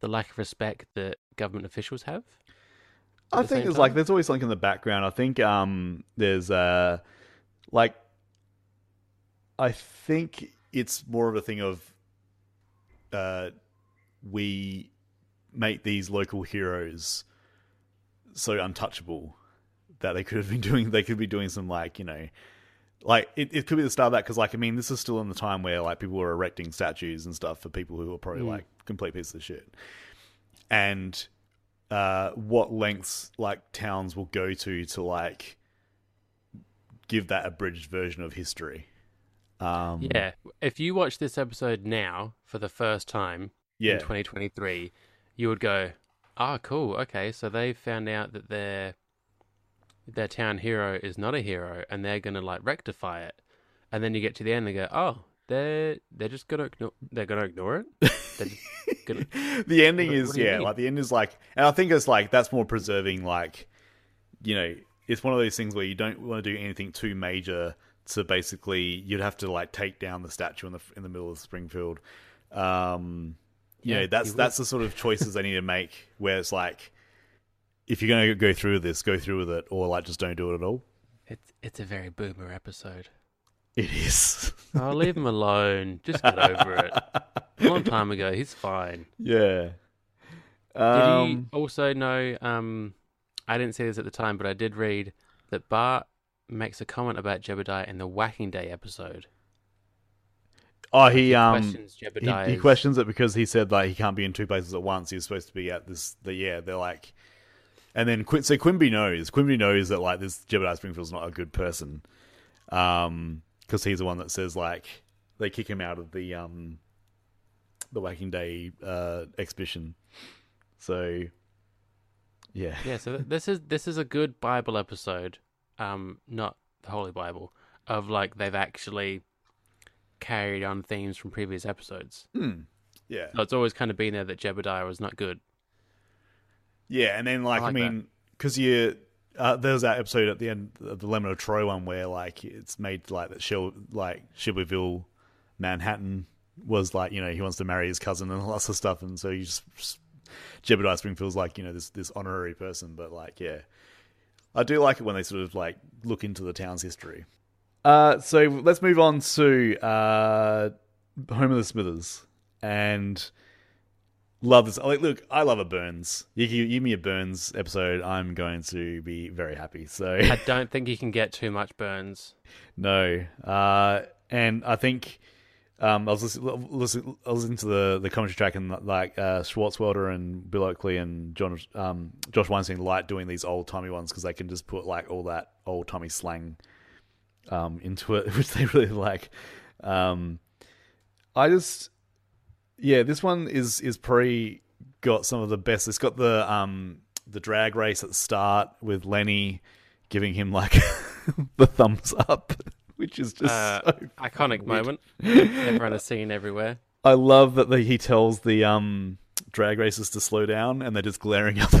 the lack of respect that government officials have? I the think there's like there's always something in the background. I think um there's uh like I think it's more of a thing of uh we make these local heroes so untouchable that they could have been doing they could be doing some like you know like it, it could be the start of that because like i mean this is still in the time where like people were erecting statues and stuff for people who are probably Mm. like complete pieces of shit and uh what lengths like towns will go to to like give that abridged version of history um Yeah. If you watch this episode now for the first time in yeah 2023, you would go, "Ah, cool. Okay, so they found out that their their town hero is not a hero, and they're gonna like rectify it." And then you get to the end and go, "Oh, they're they're just gonna ignore they're gonna ignore it." Gonna... the ending What- is what yeah mean? like the end is like and i think it's like that's more preserving like you know it's one of those things where you don't want to do anything too major to basically you'd have to like take down the statue in the in the middle of springfield um Yeah, know that's that's the sort of choices they need to make where it's like if you're going to go through with this go through with it or like just don't do it at all It's it's a very boomer episode. it is Oh, leave him alone. Just get over it. A long time ago, he's fine. yeah Did he also know? Um, I didn't see this at the time, but I did read that Bart makes a comment about Jebediah in the Whacking Day episode. Oh he um questions he, he questions it because he said like he can't be in two places at once. He's supposed to be at this. The yeah, they're like, and then Quin- so Quimby knows. Quimby knows that like this Jebediah Springfield's not a good person, um, because he's the one that says like they kick him out of the um, the Whacking Day uh, exhibition. So, yeah, Yeah, so this is this is a good Bible episode, um, not the Holy Bible, of like they've actually carried on themes from previous episodes. Hmm. yeah, So it's always kind of been there that Jebediah was not good. yeah. And then like I, like that. mean, because you. Uh, there was that episode at the end of the Lemon of Troy one where like it's made like that Shil like Shelbyville, Manhattan was like you know he wants to marry his cousin and lots of stuff and so you just, just Jebediah Springfield's like you know this this honorary person but like yeah I do like it when they sort of like look into the town's history. Uh, so let's move on to uh, Home of the Smithers and love this. Like, look, I love a Burns. You give, give me a Burns episode, I'm going to be very happy. So I don't think you can get too much Burns. no, uh, and I think um, I was listening, listen, I was into the the commentary track and like uh, Swartzwelder and Bill Oakley and John um, Josh Weinstein like doing these old timey ones because they can just put like all that old timey slang um, into it, which they really like. Um, I just yeah, this one is is pretty got some of the best. It's got the um the drag race at the start with Lenny giving him like the thumbs up, which is just Uh, so Iconic weird. moment. Everyone has seen everywhere. I love that the, he tells the um drag racers to slow down and they're just glaring up.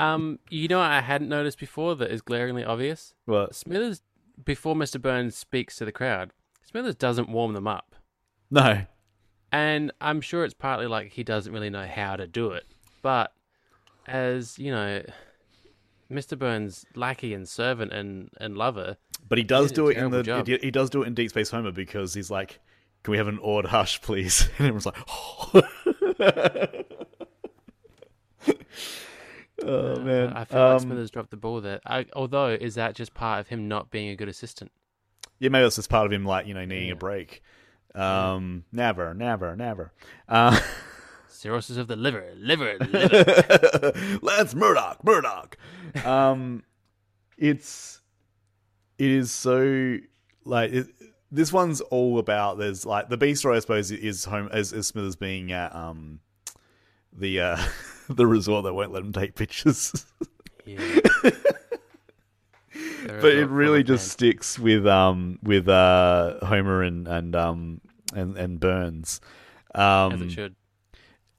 Um, you know what I hadn't noticed before that is glaringly obvious? But Smithers, before Mr. Burns speaks to the crowd, Smithers doesn't warm them up. no, And I'm sure it's partly like he doesn't really know how to do it. But as, you know, Mr. Burns' lackey and servant and, and lover, but he does a do it in the job. he, he does do it in Deep Space Homer because he's like, "Can we have an awed hush, please?" And everyone's like, "Oh man!" I feel like Um, Smithers dropped the ball there. I, although, is that just part of him not being a good assistant? Yeah, maybe that's just part of him, like you know, needing Yeah. a break. Um, never, never, never. Uh, Cirrhosis of the liver, liver, liver. Lance Murdock, Murdock. Um, it's it is so like it, this one's all about. There's like the B story, I suppose, is home as, as Smithers being at um the uh the resort that won't let him take pictures. yeah. but it really just sticks with um with uh Homer and and um and and Burns. Um, as it should.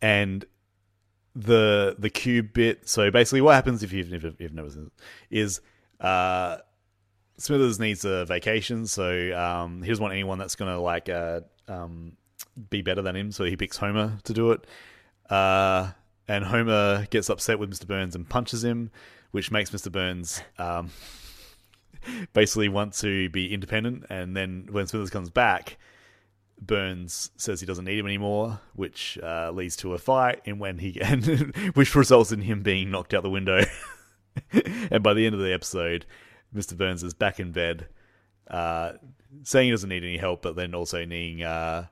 and the the cube bit. So basically, what happens if you've never you've never seen it, is uh, Smithers needs a vacation, so um, he doesn't want anyone that's gonna like uh, um, be better than him. So he picks Homer to do it. Uh, and Homer gets upset with Mr. Burns and punches him, which makes Mr. Burns um, basically want to be independent. And then when Smithers comes back, Burns says he doesn't need him anymore, which uh, leads to a fight, and when he and which results in him being knocked out the window. and by the end of the episode, Mr. Burns is back in bed, uh, saying he doesn't need any help, but then also needing uh,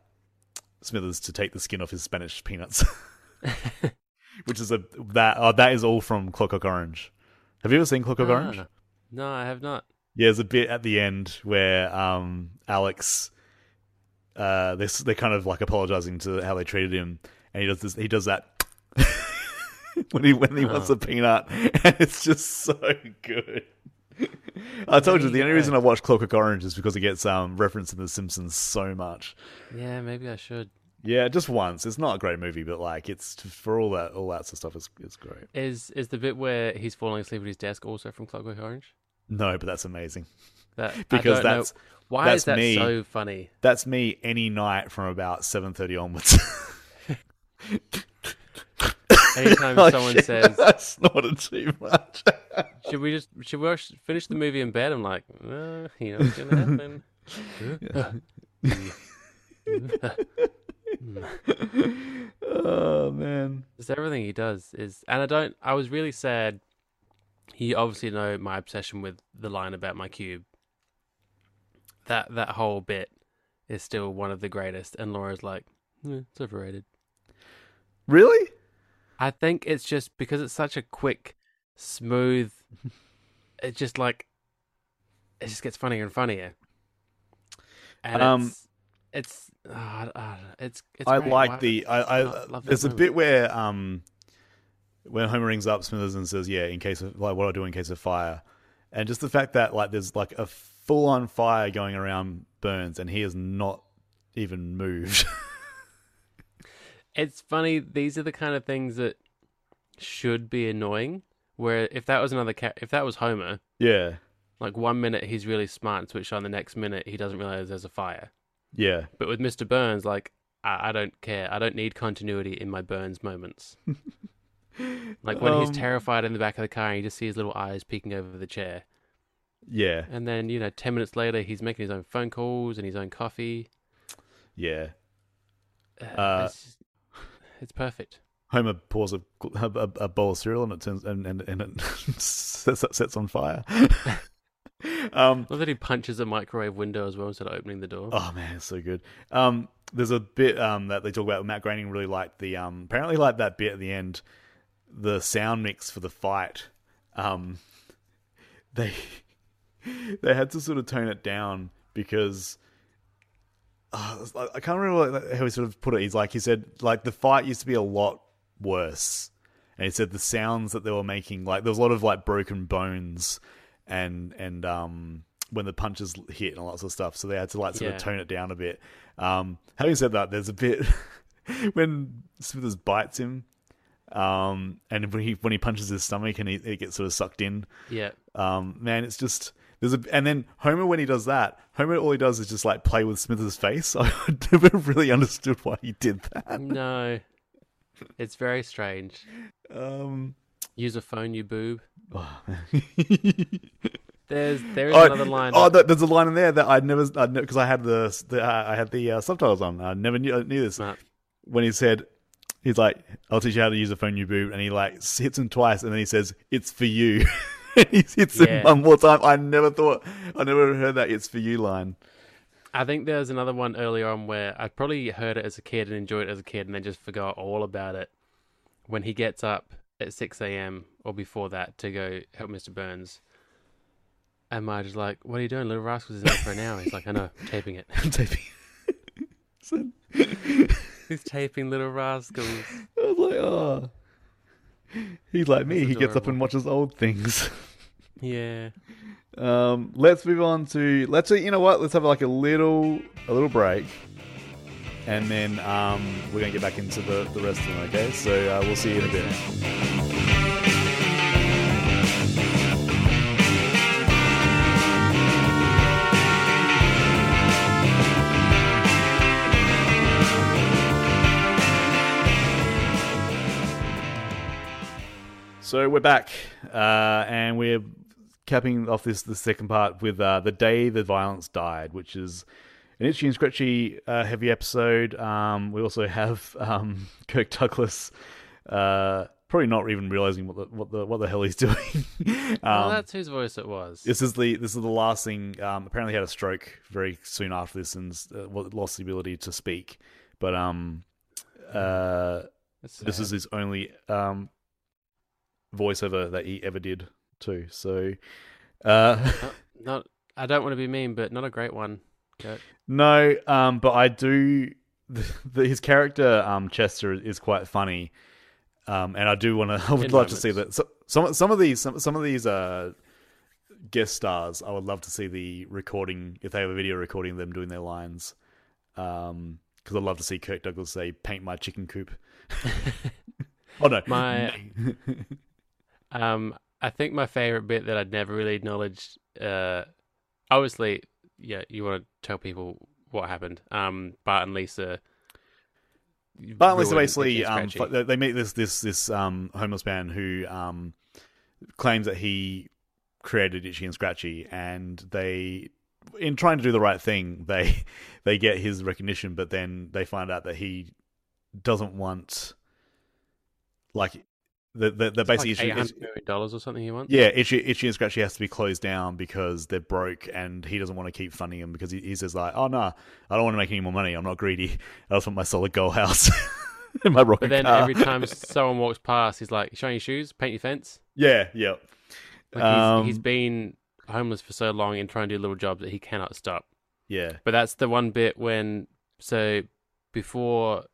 Smithers to take the skin off his Spanish peanuts, which is a that uh, that is all from Clockwork Orange. Have you ever seen Clockwork Orange? No, I have not. Yeah, there's a bit at the end where um, Alex, uh, they're, they're kind of like apologizing to how they treated him, and he does this. He does that when he when he wants Oh. a peanut, and it's just so good. I told you the only reason I watch Clockwork Orange is because it gets um referenced in The Simpsons so much. Yeah, maybe I should. Yeah, just once. It's not a great movie, but like it's for all that all that sort of stuff. It's it's great. Is is the bit where he's falling asleep at his desk also from Clockwork Orange? No, but that's amazing That I because don't know- that's why that's is that me. so funny? that's me any night from about seven thirty onwards. Anytime Oh, someone shit, says, I snorted too much. "Should we just should we finish the movie in bed?" I'm like, uh, you know what's gonna happen. oh man. Just everything he does is, and I don't. I was really sad. He obviously know my obsession with the line about my cube. That that whole bit is still one of the greatest, and Laura's like, "Eh, it's overrated. Really? I think it's just because it's such a quick, smooth. It just like, it just gets funnier and funnier. And Um, it's, it's uh, uh, it's it's. I great. like Why- the I, I love- there's a bit where um when Homer rings up Smithers and says, "Yeah, in case of like what I do in case of fire," and just the fact that like there's like a full on fire going around Burns and he is not even moved. It's funny. These are the kind of things that should be annoying. Where if that was another cat, if that was Homer, yeah, like one minute he's really smart and switched on, the next minute he doesn't realize there's a fire. Yeah, But with Mr. Burns, like I, I don't care. I don't need continuity in my Burns moments. like when he's Um, terrified in the back of the car and you just see his little eyes peeking over the chair. yeah, And then, you know, 10 minutes later, he's making his own phone calls and his own coffee. yeah. Uh, Uh, it's, it's perfect. Homer pours a, a, a bowl of cereal and it turns and and, and it sets, sets on fire. um, Love that he punches a microwave window as well instead of opening the door. Oh man, it's so good. Um, there's a bit um that they talk about. Matt Groening really liked the um apparently like that bit at the end, the sound mix for the fight. Um, they they had to sort of tone it down because. uh, I can't remember how he sort of put it. He's like he said like the fight used to be a lot worse, and he said the sounds that they were making like there was a lot of like broken bones, and and um when the punches hit and all that sort of stuff. So they had to like sort Yeah. of tone it down a bit. Um, having said that, there's a bit when Smithers bites him, um, and when he when he punches his stomach and he, he gets sort of sucked in. Yeah. Um, man, it's just there's a and then Homer when he does that, Homer all he does is just like play with Smithers' face. I never really understood why he did that. No. It's very strange. Um, Use a phone, you boob. oh, There's there is Oh, another line. Oh, that- there's a line in there that I'd never because I had the, the uh, I had the uh, subtitles on. I never knew, knew this when he said. He's like, "I'll teach you how to use a phone, you boob," and he like hits him twice, and then he says, "It's for you." he hits Yeah. him one more time. I never thought, I never heard that "It's for you" line. I think there's another one earlier on where I probably heard it as a kid and enjoyed it as a kid and then just forgot all about it. When he gets up at 6 a.m. or before that to go help Mr. Burns. And Marge is like, What are you doing? Little Rascals is in there for an hour. He's like, I know, I'm taping it. I'm taping. So- He's taping Little Rascals. I was like, oh. He's like me. That's He gets up and watches old things. Yeah. Um, let's move on to let's you know what? Let's have like a little a little break, and then um, we're gonna get back into the the rest of them. Okay, so uh, we'll see you in a bit. So we're back, uh, and we're capping off this the second part with uh, the day the violence died, which is an itchy and scratchy uh, heavy episode. Um, we also have um, Kirk Douglas uh, probably not even realizing what the what the what the hell he's doing. um, well, that's whose voice it was. this is the this is the last thing. Um, apparently, he had a stroke very soon after this and uh, lost the ability to speak. But um, uh, this is his only um voiceover that he ever did too. So uh not, not. I don't want to be mean, but not a great one. Kurt. no, um but I do the, the, his character um Chester is quite funny. Um and I do want to I would In love to see that so, some some of these some, some of these uh guest stars I would love to see the recording if they have a video recording of them doing their lines. Um because I'd love to see Kirk Douglas say paint my chicken coop. oh no. My- Um, I think my favorite bit that I'd never really acknowledged. Uh, obviously, yeah, you want to tell people what happened. Um, Bart and Lisa. Bart and Lisa basically um they meet this this this um, homeless man who um, claims that he created Itchy and Scratchy, and they, in trying to do the right thing, they they get his recognition, but then they find out that he doesn't want, like, the the, the It's basically like issue is, hundred dollars or something. He wants. yeah, Itchy, Itchy and Scratchy has to be closed down because they're broke, and he doesn't want to keep funding them because he, he says like, "Oh no, I don't want to make any more money. I'm not greedy. I just want my solid gold house and my rocket But then car." every time someone walks past, he's like, "Shine your shoes, paint your fence." yeah, yeah, Like Um, he's, he's been homeless for so long and trying to do little jobs that he cannot stop. yeah, But that's the one bit when so before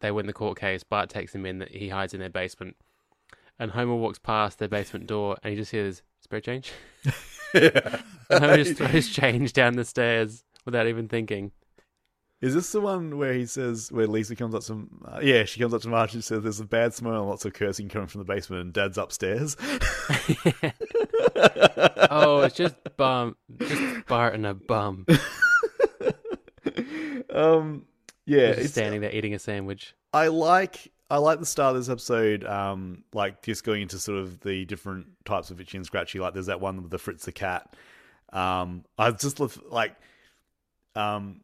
they win the court case, Bart takes him in. That he hides in their basement, and Homer walks past their basement door, and he just hears spare change. yeah. and Homer just throws change down the stairs without even thinking. Is this the one where he says where Lisa comes up to uh, yeah she comes up to Marge and says there's a bad smell and lots of cursing coming from the basement and Dad's upstairs. oh, it's just bum, just Bart and a bum. um, yeah, He's just it's- standing there eating a sandwich. I like I like the start of this episode, um, like just going into sort of the different types of itchy and scratchy. Like there's that one with the Fritz the cat. Um, I just love like, um,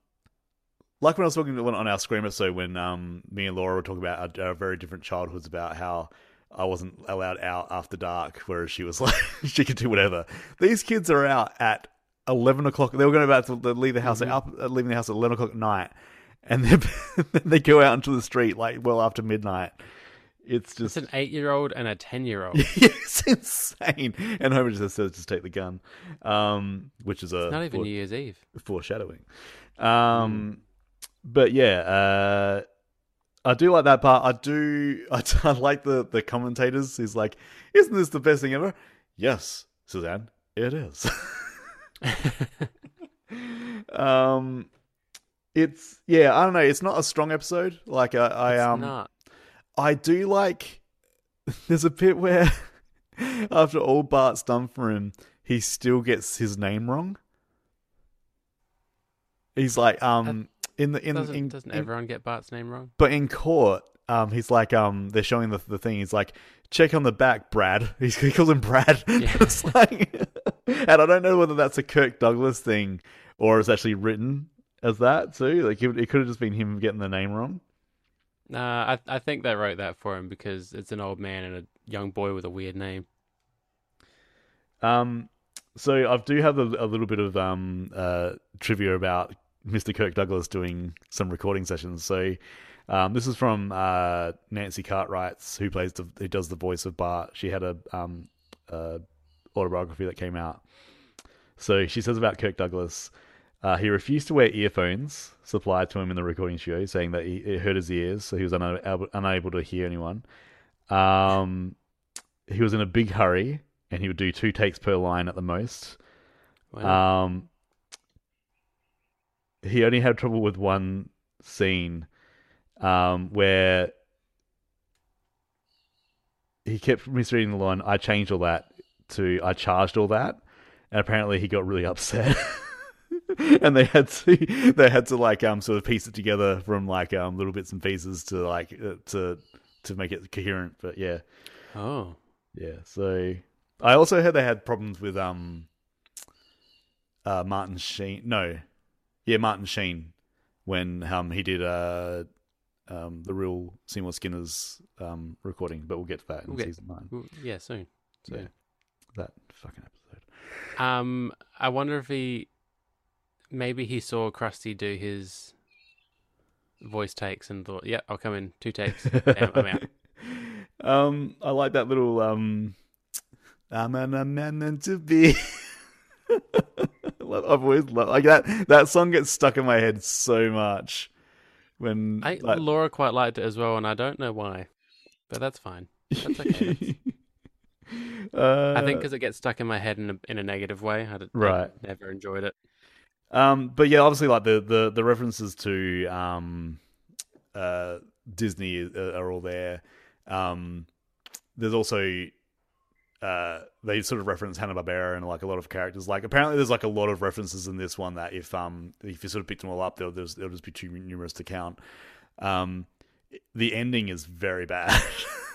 like when I was talking to one on our Scream episode when um me and Laura were talking about our, our very different childhoods about how I wasn't allowed out after dark, whereas she was like she could do whatever. These kids are out at eleven o'clock. They were going about to leave the house, up, uh, leaving the house at eleven o'clock at night, and they go out into the street like well after midnight. It's just It's an eight-year-old and a ten-year-old. it's insane. And Homer just says just take the gun, um, which is a Not even fore- New Year's Eve. foreshadowing. Um, but yeah, uh, I do like that part. I do. I, I like the the commentators. He's like, "Isn't this the best thing ever?" Yes, Suzanne, it is. um, it's yeah. I don't know. It's not a strong episode. Like I, I It's um, not. I do like. There's a bit where, after all Bart's done for him, he still gets his name wrong. He's like, um, in the in Doesn't, in, doesn't in- everyone get Bart's name wrong? but in court, um, he's like, um, they're showing the the thing. He's like, check on the back, Brad. He's, he calls him Brad. Yeah. it's like, and I don't know whether that's a Kirk Douglas thing or it's actually written as that too. Like it, it could have just been him getting the name wrong. Nah, I I think they wrote that for him because it's an old man and a young boy with a weird name. Um, so I do have a, a little bit of um uh trivia about Mr. Kirk Douglas doing some recording sessions. So, um, this is from uh Nancy Cartwright's who plays the who does the voice of Bart. She had a um uh autobiography that came out. So she says about Kirk Douglas. Uh, he refused to wear earphones supplied to him in the recording studio, saying that he, it hurt his ears, so he was unable, unable to hear anyone. Um, he was in a big hurry, and he would do two takes per line at the most. Wow. Um, he only had trouble with one scene um, where he kept misreading the line. I changed all that to I charged all that, and apparently he got really upset. and they had to they had to like um sort of piece it together from like um little bits and pieces to like uh, to to make it coherent. But yeah, oh, yeah. So I also heard they had problems with um uh Martin Sheen. No, yeah, Martin Sheen when um he did uh um the real Seymour Skinner's um recording, but we'll get to that in We'll get- season nine. Well, yeah, soon. So, Yeah. That fucking episode. um, I wonder if he maybe he saw Krusty do his voice takes and thought, "Yeah, I'll come in two takes. Damn, I'm out." Um, I like that little um, "I'm an a man meant to be." I've always loved like that. That song gets stuck in my head so much when I like, Laura quite liked it as well, and I don't know why, but that's fine. That's okay. That's- uh, I think because it gets stuck in my head in a in a negative way. I, d- I Right. never enjoyed it. Um, but yeah, obviously, like the the, the references to um, uh, Disney are, are all there. Um, there's also uh, they sort of reference Hanna Barbera and like a lot of characters. Like apparently, there's like a lot of references in this one that if um if you sort of picked them all up, they'll there's, they'll just be too numerous to count. Um, the ending is very bad.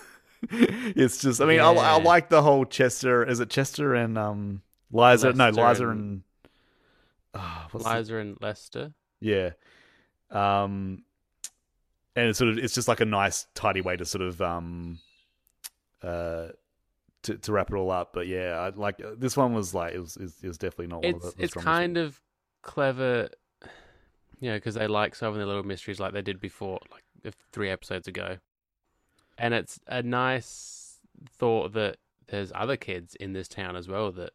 it's just, I mean, I, I like the whole Chester. Is it Chester and um Liza? no, Lester Liza and- and. Ah, what's the- Liza and Lester. yeah. Um and it's sort of it's just like a nice tidy way to sort of um uh to to wrap it all up. But yeah, I like this one was like it was it was definitely not one of It's the, the it's kind ones. of clever, you know, because they like solving their little mysteries like they did before, like three episodes ago. And it's a nice thought that there's other kids in this town as well that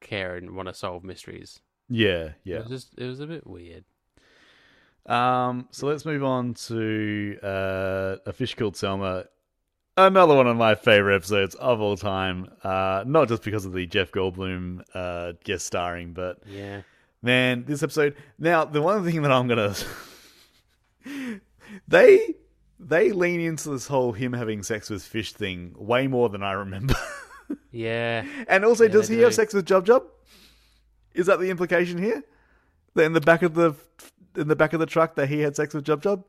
care and want to solve mysteries. Yeah, It yeah. was just it was a bit weird. Um, so let's move on to uh, a fish called Selma. Another one of my favorite episodes of all time. Uh, not just because of the Jeff Goldblum uh, guest starring, but Yeah. man, this episode. Now, the one thing that I'm gonna they they lean into this whole him having sex with fish thing way more than I remember. Yeah. and also, Yeah, does he have sex with Jub Jub? Is that the implication here? That in the back of the in the back of the truck that he had sex with Jub Jub?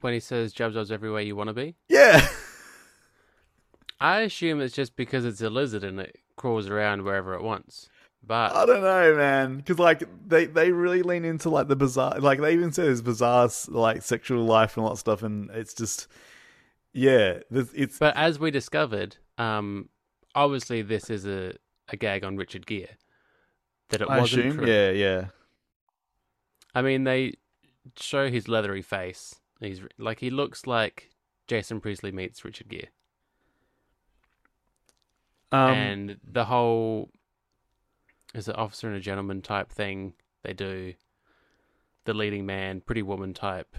When he says Jub Jub's everywhere you want to be, Yeah. I assume it's just because it's a lizard and it crawls around wherever it wants. But I don't know, man, because like they they really lean into like the bizarre, like they even say his bizarre like sexual life and all that stuff, and it's just yeah, this- it's But as we discovered, um, obviously this is a, a gag on Richard Gere. That it I wasn't assume, true. yeah, yeah, I mean, they show his leathery face. He's like he looks like Jason Priestley meets Richard Gere, um, and the whole is it officer and a gentleman type thing they do. The leading man, pretty woman type,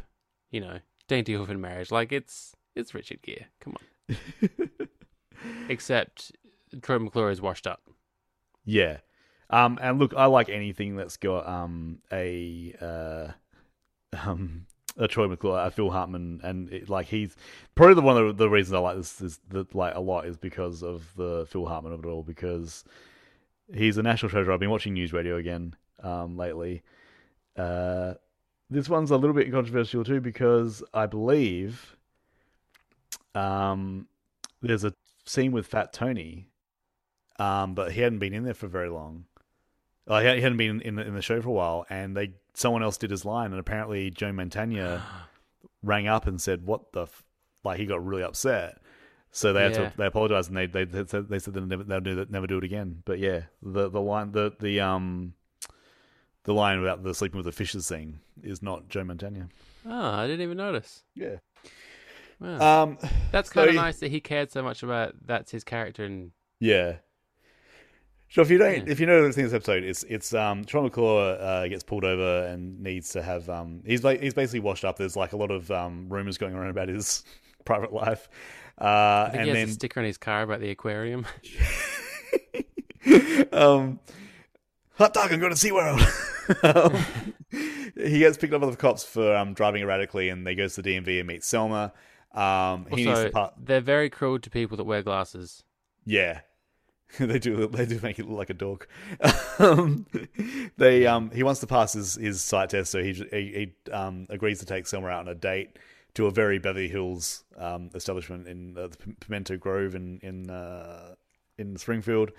you know, dainty hoof in marriage. Like it's it's Richard Gere. Come on. Except Troy McClure is washed up. yeah. Um, and look, I like anything that's got um a uh um a Troy McClure, a Phil Hartman, and it, like he's probably the one of the, reasons I like this is that like a lot is because of the Phil Hartman of it all because he's a national treasure. I've been watching news radio again um lately. Uh, this one's a little bit controversial too because I believe um there's a scene with Fat Tony, um, but he hadn't been in there for very long. Like, he hadn't been in the, in the show for a while, and they someone else did his line, and apparently Joe Mantegna rang up and said, "What the?" F-? Like he got really upset, so they had Yeah. to they apologized and they they, they said they said they'll never they'll do that, never do it again. But yeah, the the line the the um the line about the sleeping with the fishes thing is not Joe Mantegna. Oh, I didn't even notice. Yeah. Wow. Um. That's kind of he- nice that he cared so much about that's his character and Yeah. So if you don't, Yeah. if you know this this episode, it's it's um Troy McClure uh, gets pulled over and needs to have um he's like he's basically washed up. There's like a lot of um rumors going around about his private life, uh, and he has then a sticker on his car about the aquarium. um, hot dog, I'm going to SeaWorld. um, he gets picked up by the cops for um driving erratically, and they goes to the DMV and meets Selma. Um, he needs Also, to part. they're very cruel to people that wear glasses. Yeah. they do they do make it look like a dog. um, they um he wants to pass his, his sight test, so he he, he um agrees to take Selma out on a date to a very Beverly Hills um establishment in uh, the Pimento Grove in in uh, in Springfield.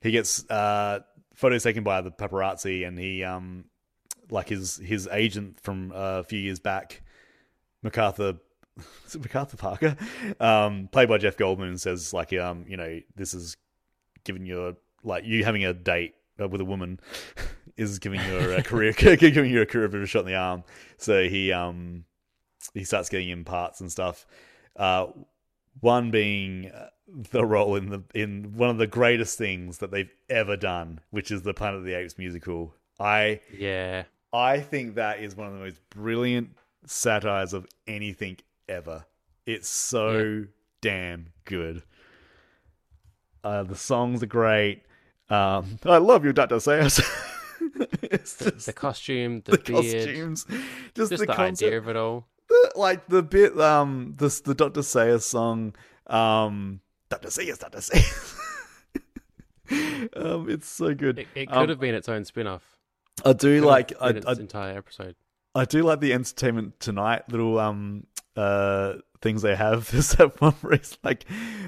He gets uh photos taken by the paparazzi, and he um like his his agent from a few years back, MacArthur MacArthur Parker, um, played by Jeff Goldblum, says like, um, you know, this is giving you a like you having a date uh, with a woman is giving you a career giving you a career bit of a shot in the arm. So he um he starts getting in parts and stuff. Uh, one being uh, the role in the in one of the greatest things that they've ever done, which is the Planet of the Apes musical. I Yeah. I think that is one of the most brilliant satires of anything ever. It's so damn good. Uh, the songs are great. Um, I love you, Dr. Zaius. it's just The costume, the, the beard, costumes, just, just the, the, concept, idea of it all. the- like the bit, um, the the Dr. Zaius song, um, Dr. Zaius, Dr. Zaius. um, it's so good. It, it Um, could have been its own spin-off. I do like I, been I entire episode. I do like the entertainment tonight little um uh things they have. There's that one where it's like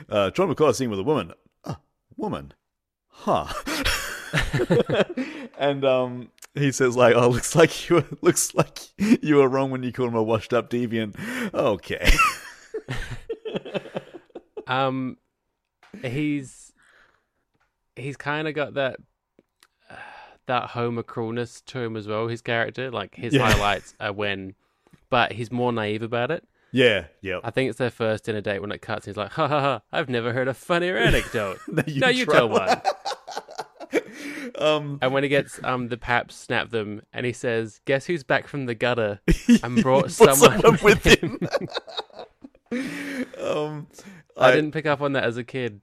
uh John seen with a woman. Woman. Huh. and um he says like, Oh, looks like you were looks like you were wrong when you called him a washed up deviant. Okay. Um, he's he's kind of got that uh, that Homer cruelness to him as well. His character, like his Yeah. highlights are when, but he's more naive about it. Yeah, yeah. I think it's their first dinner date when it cuts. He's like, "Ha ha ha! I've never heard a funnier anecdote." No, you no, you tell one. Um, And when he gets um the paps snap them, and he says, "Guess who's back from the gutter and brought someone, someone with with him. um, I didn't pick up on that as a kid,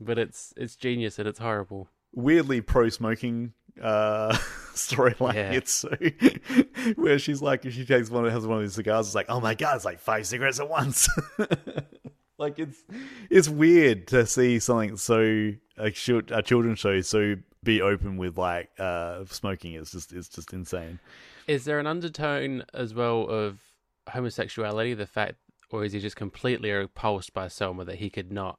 but it's it's genius and it's horrible. weirdly pro smoking uh storyline Yeah. it's so where she's like if she takes one has one of these cigars it's like oh my god it's like five cigarettes at once like it's it's weird to see something so a, chil- a children's show so be open with like uh smoking it's just it's just insane Is there an undertone as well of homosexuality? The fact, or is he just completely repulsed by Selma that he could not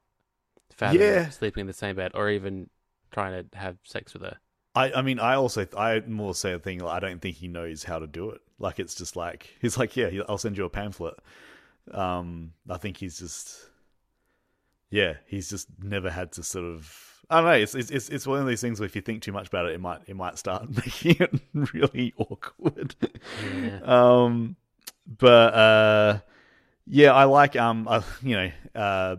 fathom Yeah. sleeping in the same bed or even trying to have sex with her? I, I mean, I also, I more say a thing. Like, I don't think he knows how to do it. Like, it's just like he's like, yeah, I'll send you a pamphlet. Um, I think he's just, yeah, he's just never had to sort of. I don't know. It's it's it's, one of these things where if you think too much about it, it might it might start making it really awkward. Yeah. Um, but uh, yeah, I like um, uh, you know, uh,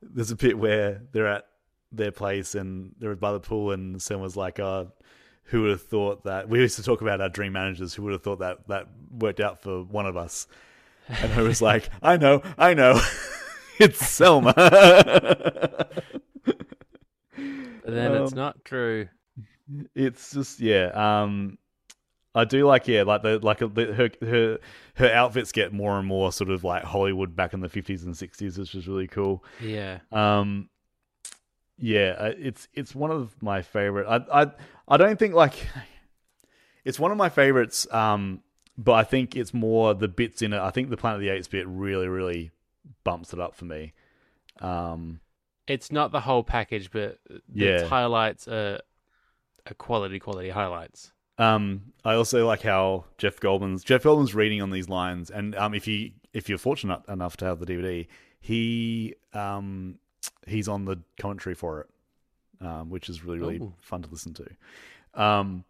there's a bit where they're at their place and they're by the pool, and someone's like, "Uh, who would have thought that?" We used to talk about our dream managers. Who would have thought that that worked out for one of us? And I was like, "I know, I know, it's Selma." But then it's Um, not true. it's just yeah um i do like yeah like the like the, her her her outfits get more and more sort of like hollywood back in the 50s and 60s which is really cool Yeah. um yeah uh, it's it's one of my favorite i i i don't think like it's one of my favorites um but i think it's more the bits in it i think the planet of the apes bit really really bumps it up for me um It's not the whole package, but the Yeah. highlights are, are quality, quality highlights. Um, I also like how Jeff Goldblum's Jeff Goldblum's reading on these lines, and um, if you if you're fortunate enough to have the DVD, he um he's on the commentary for it, um, which is really really Ooh. fun to listen to. Um,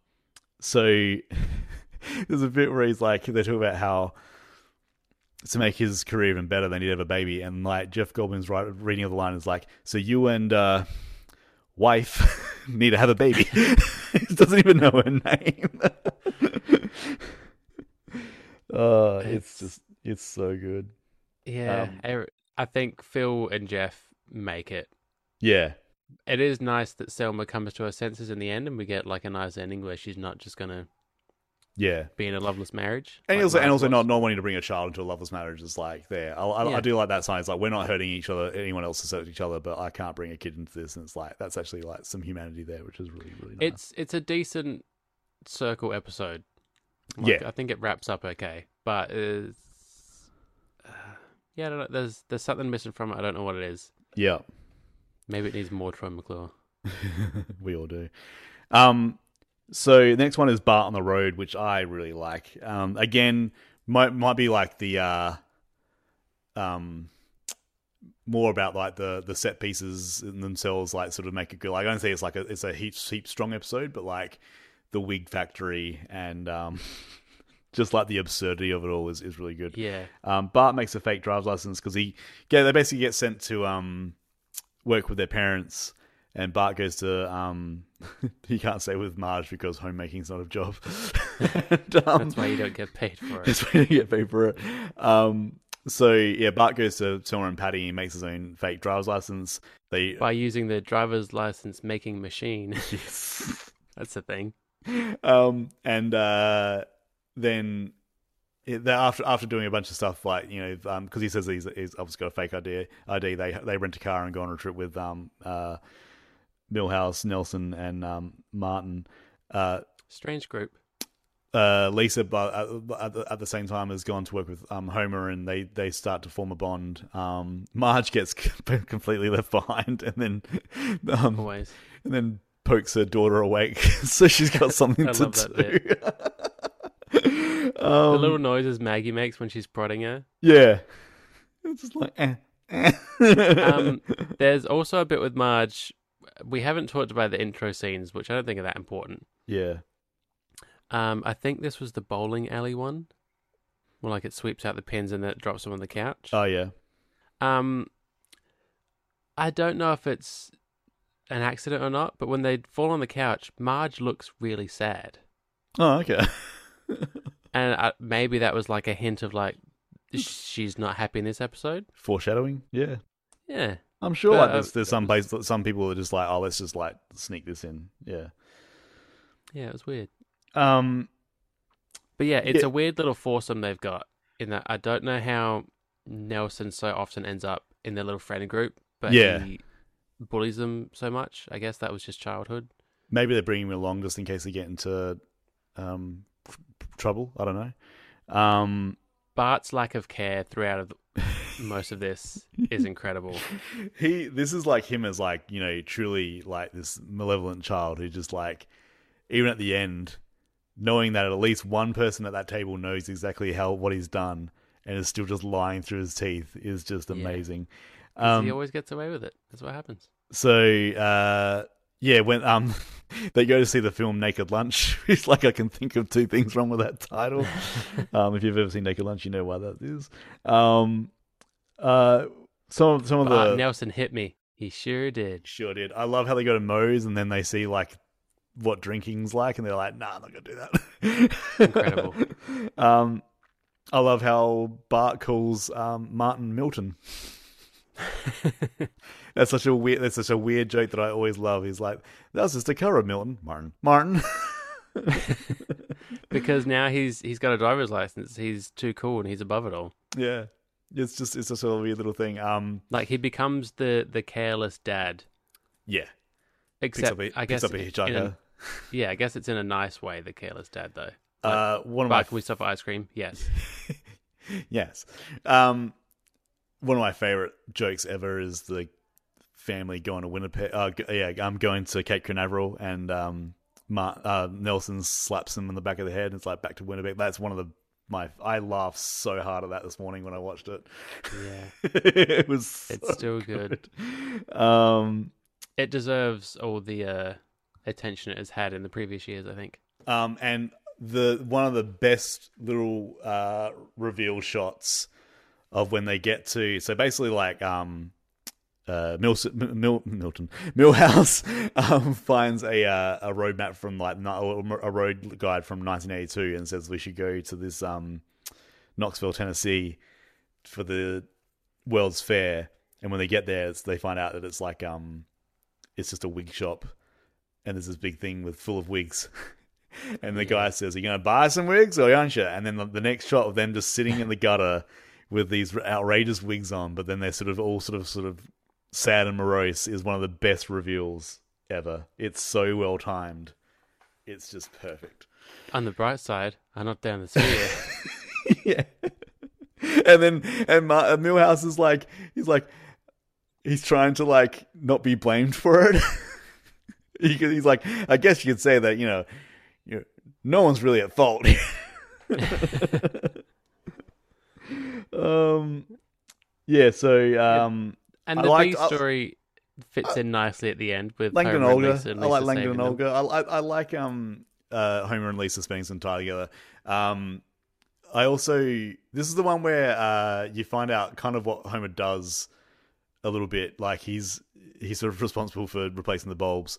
so there's a bit where he's like they talk about how to make his career even better, they need to have a baby, and like Jeff Goldblum's right reading of the line is like, so you and uh, wife need to have a baby. he doesn't even know her name. uh, it's It's- just it's so good. Yeah. Um, er- I think Phil and Jeff make it. Yeah, It is nice that Selma comes to her senses in the end, and we get like a nice ending where she's not just gonna yeah. be in a loveless marriage. And like also, and also not, not wanting to bring a child into a loveless marriage is like there. I, I, I do like that sign. It's like we're not hurting each other, anyone else to hurt each other, but I can't bring a kid into this, and it's like that's actually like some humanity there, which is really really nice. It's it's a decent circle episode. Like, Yeah. I think it wraps up okay, but it's, uh, yeah, I don't know. There's there's something missing from it. I don't know what it is. Yeah. Maybe it needs more Troy McClure. we all do. Um, so next one is Bart on the Road, which I really like. Um, again, might might be like the uh, um, more about like the the set pieces in themselves, like sort of make it good. Like I don't say it's like a it's a heap heap strong episode, but like the wig factory and um, just like the absurdity of it all is is really good. Yeah, Um, Bart makes a fake driver's license because he, yeah, they basically get sent to um, work with their parents, and Bart goes to um, he can't stay with Marge because homemaking's not a job. and, um, that's why you don't get paid for it. that's why you get paid for it. Um, so yeah, Bart goes to Selma and Patty and makes his own fake driver's license. They By using the driver's license making machine. yes. that's the thing. um, and uh, then it, after after doing a bunch of stuff like you know because he says he's, he's obviously got a fake ID ID they they rent a car and go on a trip with um uh Milhouse Nelson and um Martin. Uh Strange group. uh Lisa but at, at, the, at the same time has gone to work with um Homer and they they start to form a bond. Um Marge gets completely left behind and then um Always. and then pokes her daughter awake. So she's got something to love do. The um, little noises Maggie makes when she's prodding her. yeah, it's just like eh, eh. Um, there's also a bit with Marge. We haven't talked about the intro scenes, which I don't think are that important. yeah, Um, I think this was the bowling alley one, where like it sweeps out the pins and then it drops them on the couch. oh yeah, Um, I don't know if it's an accident or not, but when they fall on the couch, Marge looks really sad, Oh, okay. and uh, maybe that was like a hint of like she's not happy in this episode. Foreshadowing. Yeah. Yeah, I'm sure But, like uh, there's, there's some place, some people are just like, oh, let's just like sneak this in. Yeah. yeah, it was weird. Um. But yeah, it's Yeah. a weird little foursome they've got. In that, I don't know how Nelson so often ends up in their little friend group, but Yeah. he bullies them so much. I guess that was just childhood. Maybe they're bringing him along just in case they get into um trouble. I don't know. Um. Bart's lack of care throughout of the, most of this is incredible. he this is like him as like you know truly like this malevolent child who just like even at the end knowing that at least one person at that table knows exactly how what he's done and is still just lying through his teeth is just Yeah. um he always gets away with it. That's what happens. so uh yeah when um they go to see the film naked lunch it's like i can think of two things wrong with that title um if you've ever seen naked lunch you know why that is um uh some of some of the Nelson hit me. He sure did. Sure did. I love how they go to Moe's and then they see like what drinking's like, and they're like, "Nah, I'm not gonna do that." Incredible. um, I love how Bart calls um, Martin Milton. That's such a weird. That's such a weird joke that I always love. He's like, "That was just a cover, Milton, Martin, Martin." because now he's he's got a driver's license. He's too cool and he's above it all. yeah, it's just it's just a weird little thing. Um, Like he becomes the the careless dad. yeah, Except a, I guess a yeah, I guess it's in a nice way. The careless dad though. uh, one of my can we stop for ice cream? Yes. yes. Um, one of my favorite jokes ever is the family going to Winnipeg. Uh, yeah, I'm going to Cape Canaveral, and um, Mar- uh, Nelson slaps him in the back of the head. And it's like back to Winnipeg. That's one of the my. I laughed so hard at that this morning when I watched it. Yeah. it was. It's so still good. Um, It deserves all the uh, attention it has had in the previous years. I think. Um, and the one of the best little uh, reveal shots of when they get to so basically like um, uh, Mil- Mil- Milton Milhouse um, finds a uh, a roadmap from like a road guide from 1982 and says we should go to this um, Knoxville, Tennessee, for the World's Fair. And when they get there, it's, they find out that it's like um, it's just a wig shop, and there's this big thing with full of wigs. And the guy says, "Are you going to buy some wigs, or aren't you?" And then the, the next shot of them just sitting in the gutter with these outrageous wigs on, but then they're sort of all sort of sort of sad and morose is one of the best reveals ever. It's so well timed. It's just perfect. On the bright side, I'm not down the sphere. yeah. And then and Ma- uh, Milhouse is like he's like he's trying to like not be blamed for it. He- he's like I guess you could say that you know, you know no one's really at fault. um yeah, so um and I the liked- B I- story fits in nicely at the end with Langdon Homer and Olga. Lisa and I like Lisa Langdon and. Olga. I, I, I like um uh Homer and Lisa spending some time together. Um, I also this is the one where uh you find out kind of what Homer does a little bit. Like he's he's sort of responsible for replacing the bulbs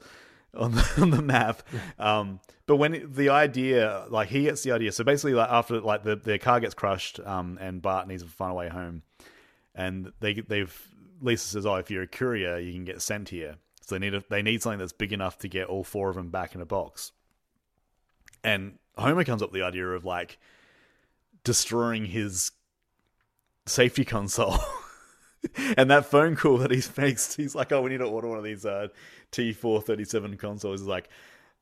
on the, on the map. Um, but when the idea, like he gets the idea. So basically, like after like the their car gets crushed, um, and Bart needs to find a way home, and they they've Lisa says, "Oh, if you're a courier, you can get sent here." So they need a, they need something that's big enough to get all four of them back in a box. And Homer comes up with the idea of like destroying his safety console. and that phone call that he makes, he's like, "Oh, we need to order one of these uh, T437 consoles." He's like,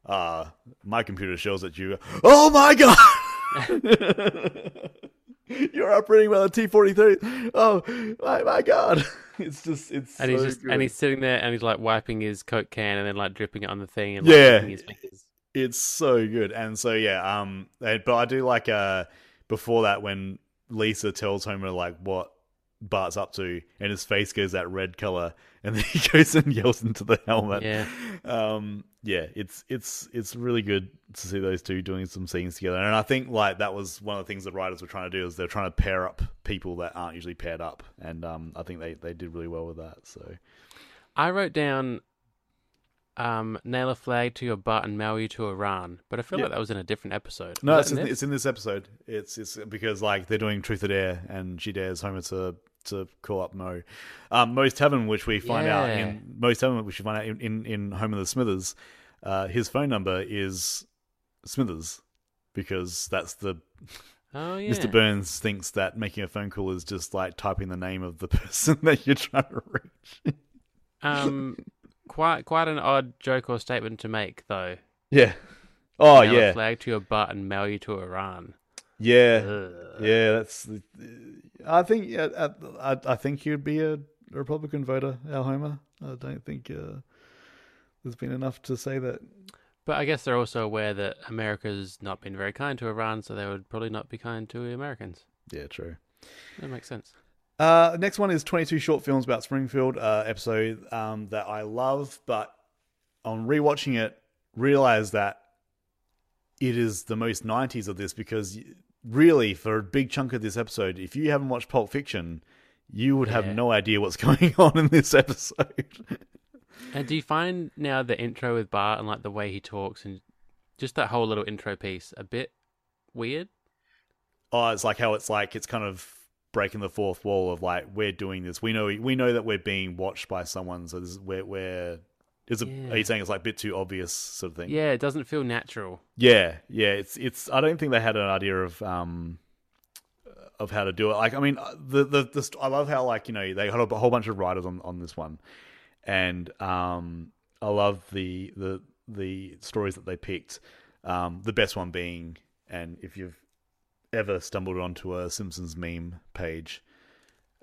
"Uh, my computer shows that you." Oh my god! You're operating well a T4030. Oh my, my god! It's just it's And so he's just good. and he's sitting there and he's like wiping his coke can and then like dripping it on the thing and like, Yeah. licking his fingers. it's so good and so yeah um but i do like uh before that when lisa tells homer like what bart's up to and his face goes that red color and then he goes and yells into the helmet Yeah. um yeah it's it's it's really good to see those two doing some scenes together and i think like that was one of the things the writers were trying to do is they're trying to pair up people that aren't usually paired up and um i think they they did really well with that so I wrote down um, nail a flag to your butt and mail you to Iran. But I feel Yeah. like that was in a different episode. No, it's in, this? it's in this episode. It's it's because like they're doing Truth or Dare, and she dares Homer to to call up Moe. Um, Moe's Tavern, which we find out in Moe's Tavern, which we find out in in, in Homer the Smithers. Uh, his phone number is Smithers because that's the oh yeah. Mr. Burns thinks that making a phone call is just like typing the name of the person that you're trying to reach. Um, quite quite an odd joke or statement to make though. yeah. Oh nail a yeah. flag to your butt and mail you to Iran. Yeah. Ugh. Yeah, that's. I think. yeah, I, I, I think you'd be a Republican voter, Al Homer. I don't think uh, there's been enough to say that. But I guess they're also aware that America's not been very kind to Iran, so they would probably not be kind to Americans. Yeah, true. That makes sense. Uh, next one is 22 short films about Springfield uh, episode um, that I love, but on rewatching it, realize that it is the most 90s of this because really, for a big chunk of this episode, if you haven't watched Pulp Fiction, you would have Yeah. no idea what's going on in this episode. And do you find now the intro with Bart and like the way he talks and just that whole little intro piece a bit weird? Oh, it's like how it's like it's kind of breaking the fourth wall of like we're doing this. We know we know that we're being watched by someone, so this is we're we're. Is it, Yeah. Are you saying it's like a bit too obvious sort of thing? Yeah, it doesn't feel natural. yeah, yeah. It's it's. I don't think they had an idea of um of how to do it. Like, I mean, the the, the I love how like you know they had a whole bunch of writers on on this one, and um I love the the the stories that they picked. Um, the best one being, and if you've ever stumbled onto a Simpsons meme page,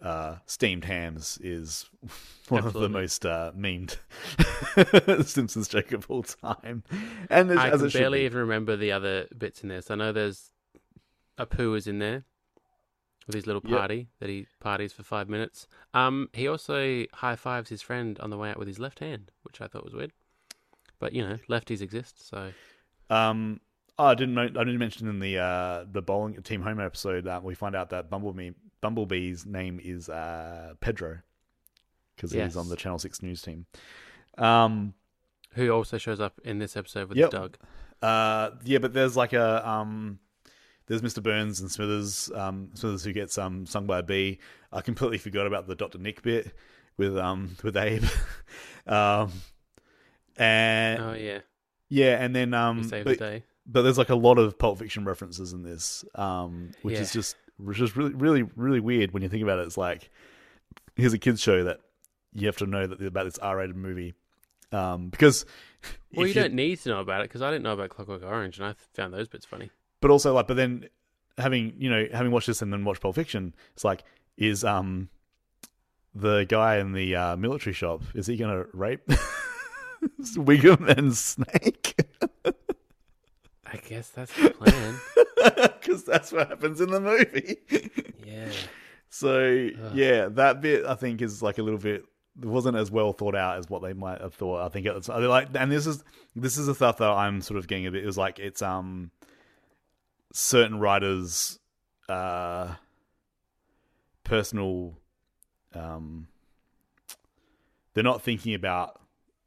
uh, steamed hams is one of the most uh, memed Simpsons joke of all time, and as, I can barely even remember the other bits in this. I know there's Apu is in there with his little Yep. party that he parties for five minutes. Um, he also high fives his friend on the way out with his left hand, which I thought was weird. But you know, lefties exist, so Um, oh, I didn't. Know, I didn't mention in the uh, the bowling Team Homer episode that we find out that Bumblebee Bumblebee's name is uh, Pedro because Yes. he's on the Channel Six news team. Um, who also shows up in this episode with Yep. his dog. uh, yeah, but there's like a um, there's Mr. Burns and Smithers. Um, Smithers who gets um sung by a bee. I completely forgot about the Doctor Nick bit with um with Abe. um, and Oh yeah, yeah, and then um, saved but- the day. but there's like a lot of Pulp Fiction references in this, um, which is just which is really really really weird when you think about it. It's like here's a kids show that you have to know that about this R-rated movie, um, because Well, if you don't need to know about it because I didn't know about Clockwork Orange, and I found those bits funny. But also like, but then having you know having watched this and then watched Pulp Fiction, it's like is um the guy in the uh, military shop is he gonna rape Wiggum and Snake? I guess that's the plan. Because that's what happens in the movie. yeah. So yeah, that bit I think is like a little bit. Wasn't as well thought out as what they might have thought. I think it's like, and this is this is the stuff that I'm sort of getting a bit. It was like it's um certain writers' uh personal um they're not thinking about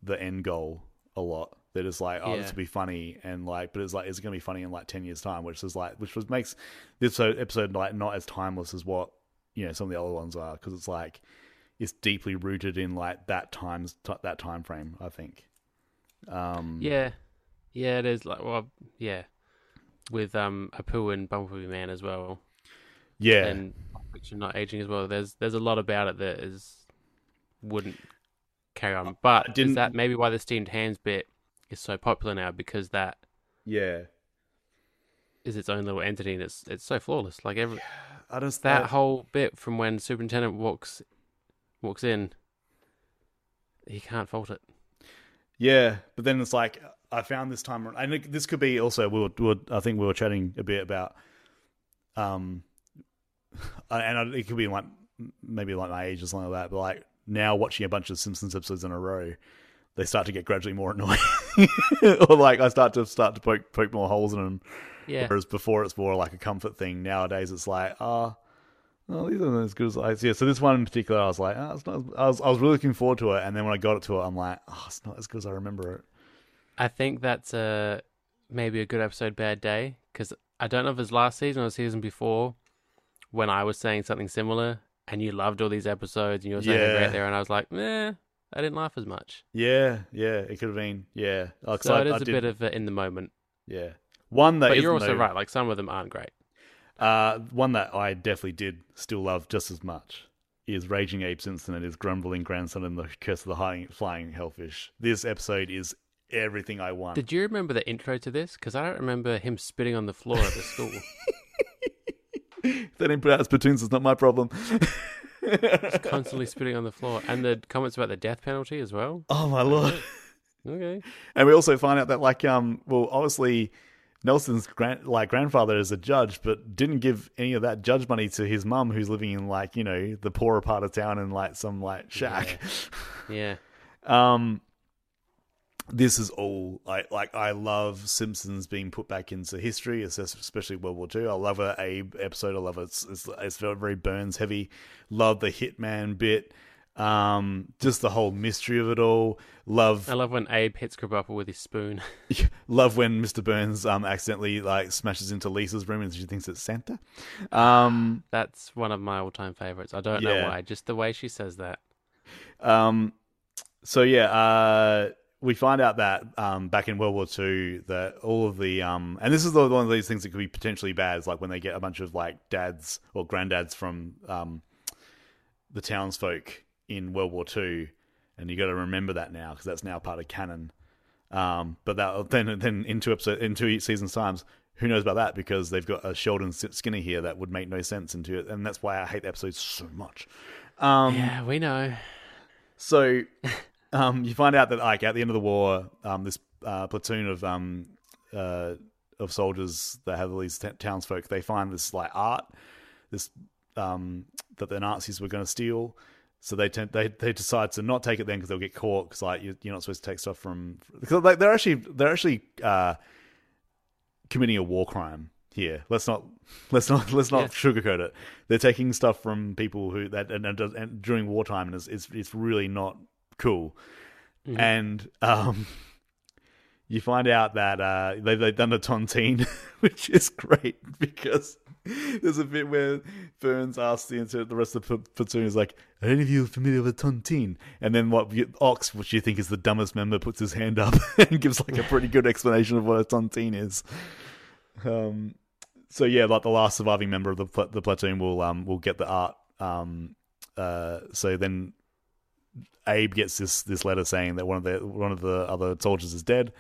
the end goal a lot. They're like, oh, Yeah. this will be funny, and like, but it's like, it's going to be funny in like ten years' time, which is like, which was makes this episode like not as timeless as what you know some of the other ones are because it's like it's deeply rooted in like that times t- that time frame. I think. Um, Yeah, yeah, it is like well, yeah, with um Apu and Bumblebee Man as well, yeah, and Fiction not aging as well. There's there's a lot about it that is wouldn't carry on. But didn't- is that maybe why the steamed hams bit is so popular now because that yeah. is its own little entity and it's it's so flawless. Like every I just that I- whole bit from when Superintendent walks walks in, he can't fault it. Yeah, but then it's like I found this time, and this could be also we were, we were I think we were chatting a bit about, um, and it could be like maybe like my age or something like that. But like now watching a bunch of Simpsons episodes in a row, they start to get gradually more annoying, or like I start to start to poke poke more holes in them. Yeah, Whereas before it's more like a comfort thing. Nowadays it's like, ah, Oh, these aren't as good as I. Yeah, so this one in particular, I was like, oh, it's not. As, I was I was really looking forward to it, and then when I got it to it, I'm like, oh, it's not as good as I remember it. I think that's a maybe a good episode, bad day, because I don't know if it's last season or the season before when I was saying something similar, and you loved all these episodes, and you were saying they're great there, and I was like, eh, I didn't laugh as much. Yeah, yeah, it could have been. Yeah, Oh, So I, it is I a did- bit of a in the moment. yeah. One that But you're also though, right. Like some of them aren't great. Uh, one that I definitely did still love just as much is Raging Simpson and his grumbling grandson in the Curse of the High, Flying Hellfish. This episode is everything I want. Did you remember the intro to this? Because I don't remember him spitting on the floor at the school. If they didn't put out his platoons, it's not my problem. Just constantly spitting on the floor, and the comments about the death penalty as well. oh my lord! Okay. And we also find out that, like, um, well, obviously Nelson's grand, like grandfather is a judge, but didn't give any of that judge money to his mum, who's living in like you know the poorer part of town in like some like shack. Yeah. Um, this is all I like. I love Simpsons being put back into history, especially World War II. I love a Abe episode. I love it. It's it's, it's very, Burns heavy. Love the Hitman bit. Um, just the whole mystery of it all. Love I love when Abe hits Krabappel with his spoon. love when Mr. Burns um accidentally like smashes into Lisa's room and she thinks it's Santa. Um, That's one of my all-time favorites. I don't know why. Just the way she says that. Um, so yeah, uh, we find out that um, back in World War II, that all of the um, and this is the, one of these things that could be potentially bad. Is like when they get a bunch of like dads or granddads from um, the townsfolk in World War II, and you got to remember that now because that's now part of canon. Um, but that then then in two episode in two seasons times, who knows about that? Because they've got a Sheldon Skinner here that would make no sense into it, and that's why I hate the episodes so much. Um, Yeah, we know. so, um, you find out that like at the end of the war, um, this uh, platoon of um, uh, of soldiers that have all these t- townsfolk, they find this like art, this um, that the Nazis were going to steal. So they tend, they they decide to not take it then because they'll get caught because like you, you're not supposed to take stuff from because like, they're actually they're actually uh, committing a war crime here. Let's not let's not let's not Yeah. sugarcoat it. They're taking stuff from people who that and, and, and during wartime and it's, it's it's really not cool. And um, you find out that uh, they they've done a tontine, which is great because there's a bit where Burns asks the the rest of the platoon is like, "Are any of you familiar with tontine?" And then what Ox, which you think is the dumbest member, puts his hand up and gives like a pretty good explanation of what a tontine is. Um, so yeah, like the last surviving member of the pl- the platoon will um will get the art. Um, uh, so then Abe gets this this letter saying that one of the one of the other soldiers is dead.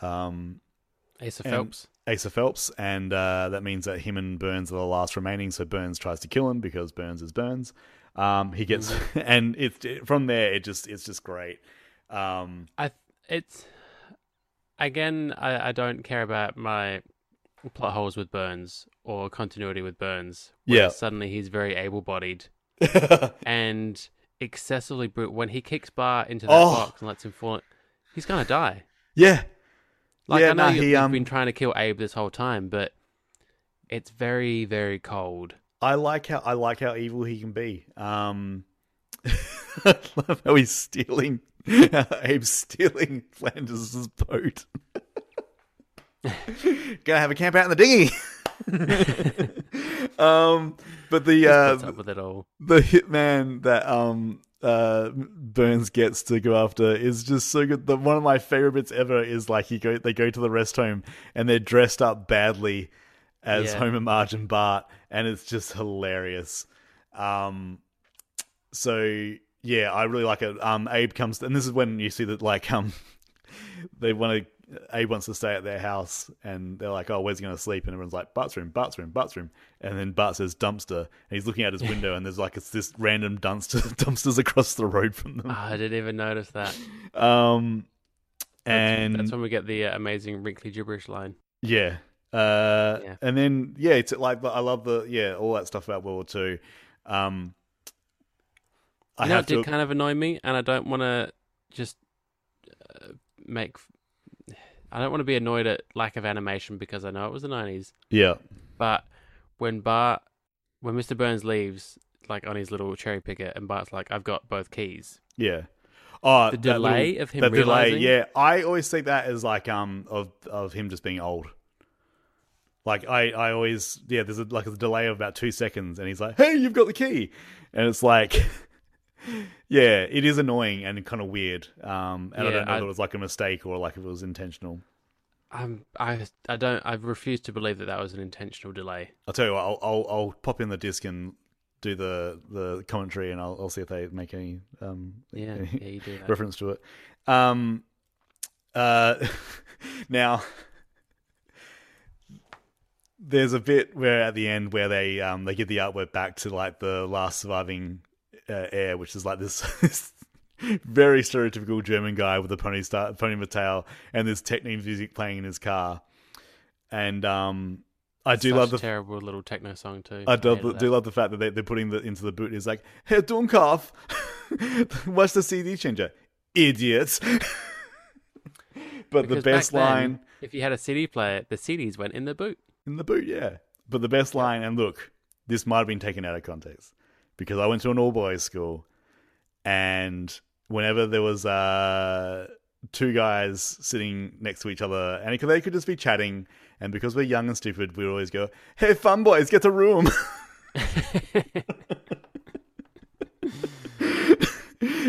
Um, Asa Phelps. Asa Phelps, and uh, that means that him and Burns are the last remaining. So Burns tries to kill him because Burns is Burns. Um, he gets, and it's it, from there. It just it's just great. Um, I it's again. I, I don't care about my plot holes with Burns or continuity with Burns. where Yeah. Suddenly he's very able-bodied and excessively brutal. When he kicks Bar into that Oh. box and lets him fall, he's gonna die. yeah, Like Yeah, I know nah, you've, he, um, been trying to kill Abe this whole time, but it's very, very cold. I like how I like how evil he can be. Um, I love how he's stealing. Abe's stealing Flanders' boat. Gonna have a camp out in the dinghy. um, but the uh, with it all? the hitman that um uh Burns gets to go after is just so good. The one of my favorite bits ever is like he go they go to the rest home and they're dressed up badly as Yeah. Homer, Marge, and Bart, and it's just hilarious. Um, so yeah, I really like it. Um, Abe comes, and this is when you see that like um, they want to. Abe wants to stay at their house, and they're like, "Oh, where's he going to sleep?" And everyone's like, "Bart's room, Bart's room, Bart's room." And then Bart says, "Dumpster," and he's looking out his window, and there's like it's this random dumpster dumpsters across the road from them. Oh, I didn't even notice that. Um, That's, and that's when we get the uh, amazing wrinkly gibberish line. Yeah. Uh, Yeah. and then yeah, it's like I love the yeah all that stuff about World War Two. Um, I You know, it did to kind of annoy me, and I don't want to just uh, make. I don't want to be annoyed at lack of animation because I know it was the nineties. yeah But when Bart when Mr. Burns leaves, like on his little cherry picker, and Bart's like, "I've got both keys." Yeah. Oh, The delay little- of him that delay, realizing? yeah. I always think that as like um of of him just being old. Like I, I always yeah. There's a, like a delay of about two seconds, and he's like, "Hey, you've got the key," and it's like, yeah, it is annoying and kind of weird. Um, and I don't know I- if it was like a mistake or like if it was intentional. I'm, I, I don't, I refuse to believe that that was an intentional delay. I'll tell you what. I'll I'll, I'll pop in the disc and do the the commentary, and I'll I'll see if they make any um Yeah, any yeah, you do that. reference to it. Um, uh, now there's a bit where at the end where they um they give the artwork back to like the last surviving uh, heir, which is like this. this Very stereotypical German guy with a pony star, pony with tail, and this techno music playing in his car, and um, I do Such love the terrible little techno song too. I do, hated do love the fact that they, they're putting the into the boot. It's like, hey, Dunkov, what's the CD changer? Idiots. but the Because best back then, line if you had a CD player, the CDs went in the boot. in the boot, yeah. But the best line, and look, this might have been taken out of context because I went to an all boys school, and whenever there was uh, two guys sitting next to each other, and they could just be chatting, and because we're young and stupid, we would always go, "Hey, fun boys, get a room."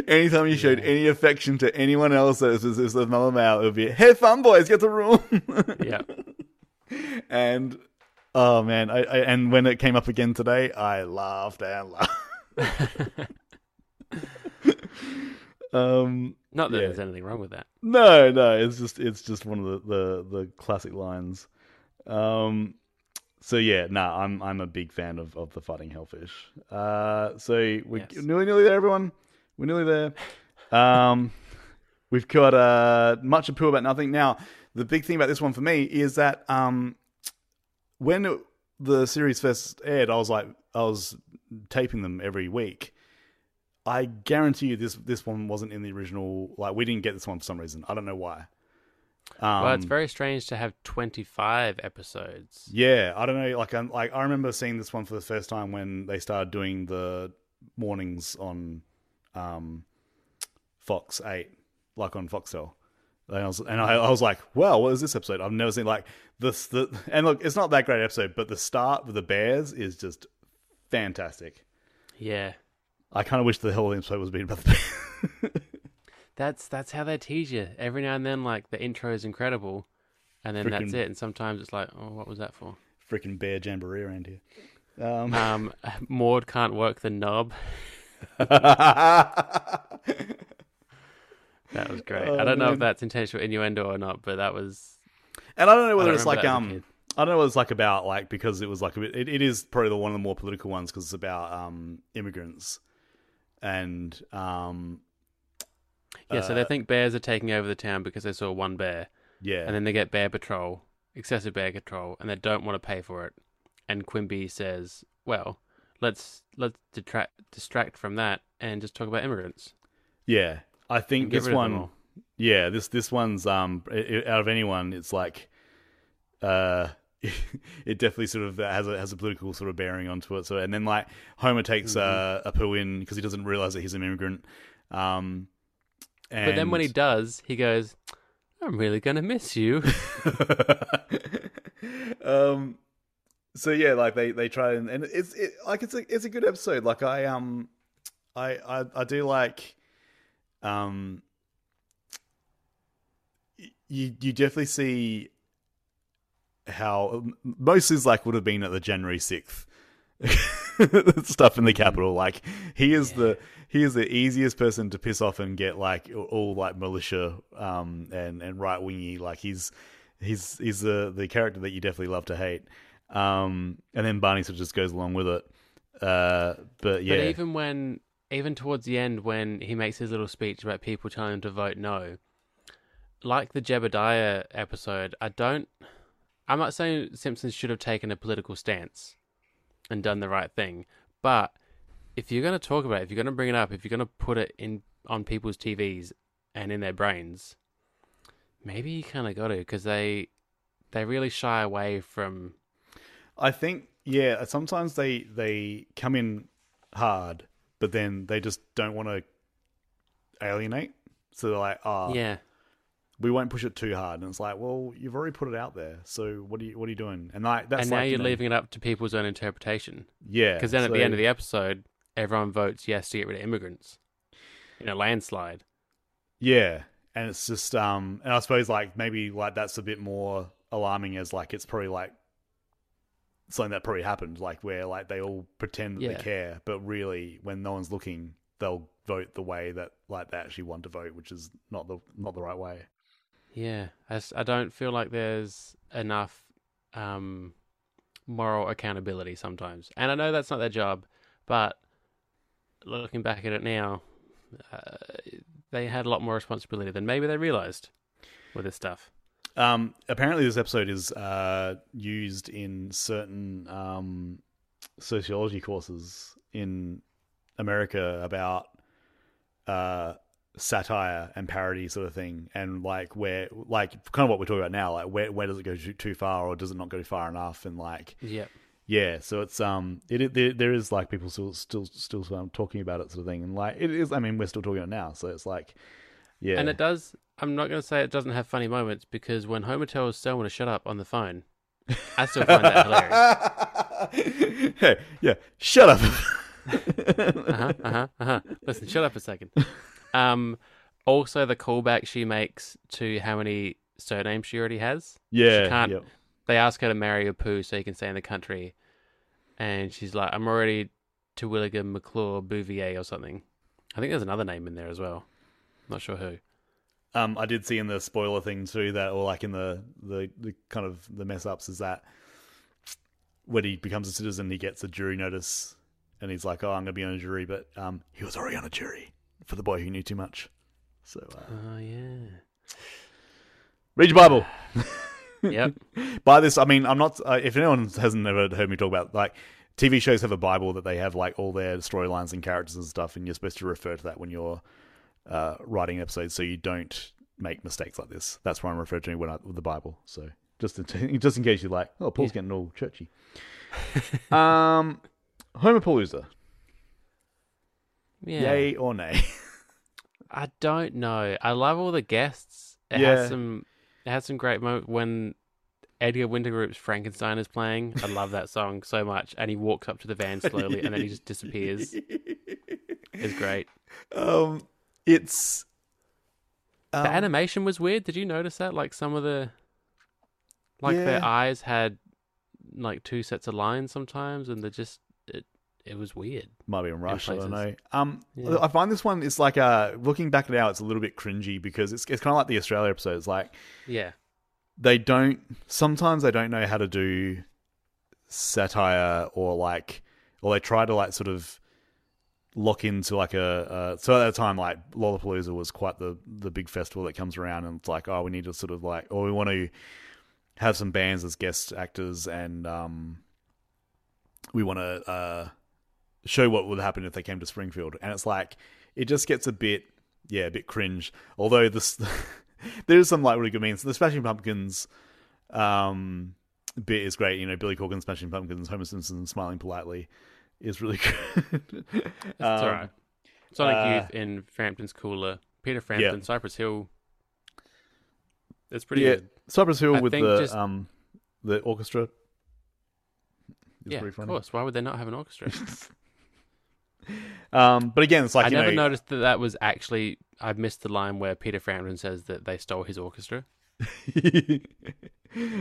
Anytime you showed any affection to anyone else that was, mother male, it would be, "Hey, fun boys, get the room." yeah, and oh man, I, I and when it came up again today, I laughed and laughed. um, not that Yeah. there's anything wrong with that. no, no, it's just it's just one of the the, the classic lines. Um, so yeah, no, I'm I'm a big fan of, of the fighting hellfish. Uh, so we're Yes. nearly nearly there, everyone. We're nearly there. Um, we've got uh much ado about nothing. Now, the big thing about this one for me is that um, when it- the series first aired, I was like, I was taping them every week. I guarantee you, this this one wasn't in the original. Like, we didn't get this one for some reason. I don't know why. Um, well, it's very strange to have 25 episodes. yeah, I don't know. Like, I'm, like I remember seeing this one for the first time when they started doing the mornings on um, Fox Eight, like on Foxtel. And I was, and I, I was like, "Wow, what is this episode? I've never seen like this." The and look, it's not that great episode, but the start with the bears is just fantastic. Yeah, I kind of wish the whole episode was being about the that's that's how they tease you. Every now and then, like the intro is incredible, and then that's it. And sometimes it's like, oh, what was that for? Freaking bear jamboree around here. Um, Um, Maude can't work the knob. That was great. Oh, I don't know man. if that's intentional innuendo or not, but that was. And I don't know whether don't it's like that as a um. I don't know what it's like about like because it was like a bit, it, it is probably the one of the more political ones because it's about um immigrants and um Yeah, so they uh, think bears are taking over the town because they saw one bear, yeah and then they get bear patrol, excessive bear control, and they don't want to pay for it. And Quimby says, "Well, let's let's detract, distract from that and just talk about immigrants. yeah I think this rid of them one yeah this this one's um i i- out of anyone it's like uh it definitely sort of has a has a political sort of bearing onto it so and then like Homer takes Mm-hmm. uh, Apu in because he doesn't realize that he's an immigrant um and But then when he does, he goes, "I'm really gonna miss you." um so yeah like they they try and, and it's it, like it's a it's a good episode like i um i i, I do like um you you definitely see how most is like would have been at the january 6th stuff in the capital like he is the he is the easiest person to piss off and get like all like militia um and and right wingy like he's he's he's the the character that you definitely love to hate. Um and then barney sort of just goes along with it. Uh but yeah. But even when, even towards the end, when he makes his little speech about people telling him to vote no, like the Jebediah episode, I don't. I'm not saying Simpsons should have taken a political stance and done the right thing, but if you're going to talk about it, if you're going to bring it up, if you're going to put it in on people's TVs and in their brains, maybe you kind of got to because they they really shy away from I think yeah, sometimes they they come in hard, but then they just don't want to alienate. So they're like, oh, Yeah. We won't push it too hard. And it's like, well, you've already put it out there. So what are you what are you doing? And like that's and now like, you you're know, leaving it up to people's own interpretation. Yeah, Because then at the end of the episode, everyone votes yes to get rid of immigrants in a landslide. Yeah, and it's just um, and I suppose like maybe like that's a bit more alarming as like it's probably like something that probably happened, like where like they all pretend that Yeah. they care, but really when no one's looking, they'll vote the way that like they actually want to vote, which is not the not the right way. Yeah, I don't feel like there's enough um, moral accountability sometimes, and I know that's not their job, but looking back at it now, uh, they had a lot more responsibility than maybe they realized with this stuff. Um, apparently, this episode is uh, used in certain um, sociology courses in America about uh, satire and parody sort of thing, and like where, like, kind of what we're talking about now, like where where does it go too, too far, or does it not go far enough, and like, Yep. yeah, so it's um, it, it there, there is like people still still still um, talking about it sort of thing, and like it is. I mean, we're still talking about it now, so it's like, yeah, And it does. I'm not going to say it doesn't have funny moments because when Homer tells Selma to shut up on the phone, I still find that hilarious. hey, yeah, shut up. uh huh. Uh huh. Uh huh. Listen, shut up a second. Um, also the callback she makes to how many surnames she already has. yeah, She can't- yep. They ask her to marry Apu so he can stay in the country, and she's like, "I'm already Terwilliger McClure Bouvier or something." I think there's another name in there as well. I'm Not sure who. Um, I did see in the spoiler thing too that, or like in the, the the kind of the mess ups, is that when he becomes a citizen, he gets a jury notice, and he's like, "Oh, I'm going to be on a jury," but um, he was already on a jury for the boy who knew too much. So uh, Oh yeah. read your Bible. Yep. By this, I mean I'm not. Uh, if anyone hasn't ever heard me talk about like TV shows have a Bible that they have like all their storylines and characters and stuff, and you're supposed to refer to that when you're uh, writing episodes, so you don't make mistakes like this. That's why I'm referring to when I, with the Bible. So just in, just in case you're like, oh, Paul's Yeah. getting all churchy. um, Homerpalooza, Yeah. yay or nay? I don't know. I love all the guests. It Yeah. has some. It has some great moments when Edgar Winter Group's Frankenstein is playing. I love that song so much, and he walks up to the van slowly, and then he just disappears. It's great. Um, it's um, The animation was weird. Did you notice that? Like some of the, like Yeah. their eyes had like two sets of lines sometimes, and they just it it was weird. Might be in Rush. I don't know. Um, Yeah. I find this one is like uh looking back at now, it's a little bit cringy because it's it's kind of like the Australia episodes. Like Yeah, they don't sometimes they don't know how to do satire or like or they try to like sort of lock into like a uh, so at that time like Lollapalooza was quite the the big festival that comes around and it's like oh we need to sort of like or we want to have some bands as guest actors and um we want to uh show what would happen if they came to Springfield and it's like it just gets a bit yeah a bit cringe although this there's some like really good memes the Smashing Pumpkins um bit is great you know Billy Corgan Smashing Pumpkins Homer Simpson smiling politely is really good it's all right. Sonic uh, Youth in Frampton's cooler. Peter Frampton, Cypress Hill. It's pretty yeah good. Cypress Hill I with the just- um the orchestra is Yeah, of course. Why would they not have an orchestra? um but again it's like I never know, noticed that that was actually. I missed the line where Peter Frampton says that they stole his orchestra. it's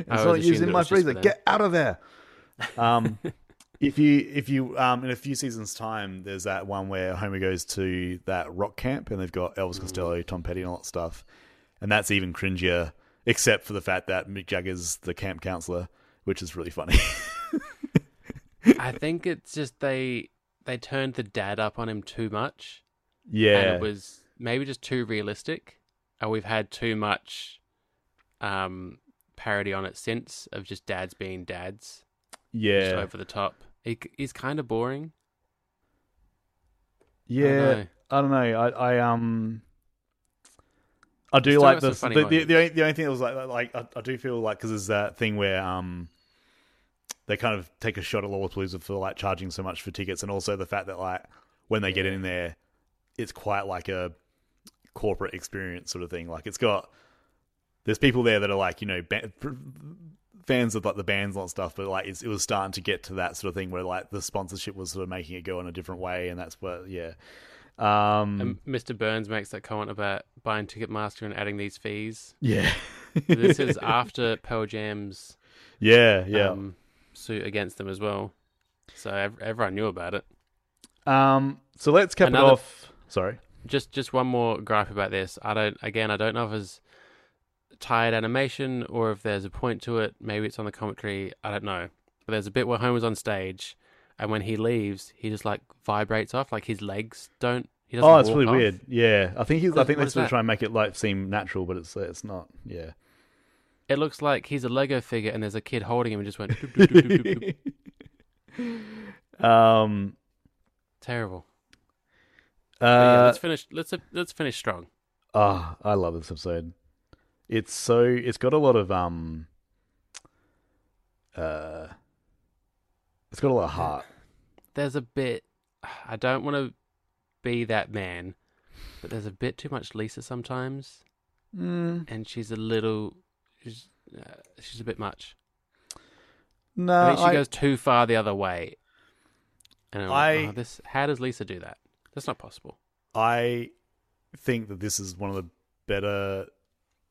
not using my was just for freezer. Get out of there. Um, if you if you um in a few seasons time, there's that one where Homer goes to that rock camp and they've got Elvis Mm. Costello, Tom Petty, and all that stuff, and that's even cringier, except for the fact that Mick Jagger's the camp counselor, which is really funny. I think it's just they they turned the dad up on him too much, and yeah, it was maybe just too realistic, and we've had too much um parody on it since of just dads being dads, just yeah, over the top. It is kind of boring. I don't yeah. know. I don't know. I, I um, I do Still like the, the, the, only, the only thing that was like like I, I do feel like because there's that thing where um, they kind of take a shot at Lollapalooza for like charging so much for tickets, and also the fact that like when they get in there, it's quite like a corporate experience sort of thing. Like it's got there's people there that are like you know ba- fans of like the bands and stuff, but like it's, it was starting to get to that sort of thing where like the sponsorship was sort of making it go in a different way, and that's what yeah. Um, And Mr. Burns makes that comment about buying Ticketmaster and adding these fees. yeah, this is after Pearl Jam's yeah, yeah. um, suit against them as well. So ev- everyone knew about it. Um, so let's cap Another- it off. Sorry. Just just one more gripe about this. I don't again I don't know if it's tired animation or if there's a point to it. Maybe it's on the commentary. I don't know. But there's a bit where Homer's on stage and when he leaves, he just like vibrates off, like his legs don't he doesn't Oh, it's really off. weird. Yeah, I think he's. I think they sort of try and make it like seem natural, but it's it's not. Yeah. It looks like he's a Lego figure and there's a kid holding him and just went doop, doop, doop, um. terrible. But yeah, Uh. let's finish let's let's finish strong. Ah, I love this episode. It's so. It's got a lot of um. Uh. It's got a lot of heart. there's a bit I don't want to be that man, but there's a bit too much Lisa sometimes, Mm, and she's a little she's, uh, she's a bit much. no, I think she I- goes too far the other way. And I'm I- like, oh, this how does Lisa do that? That's not possible. I think that this is one of the better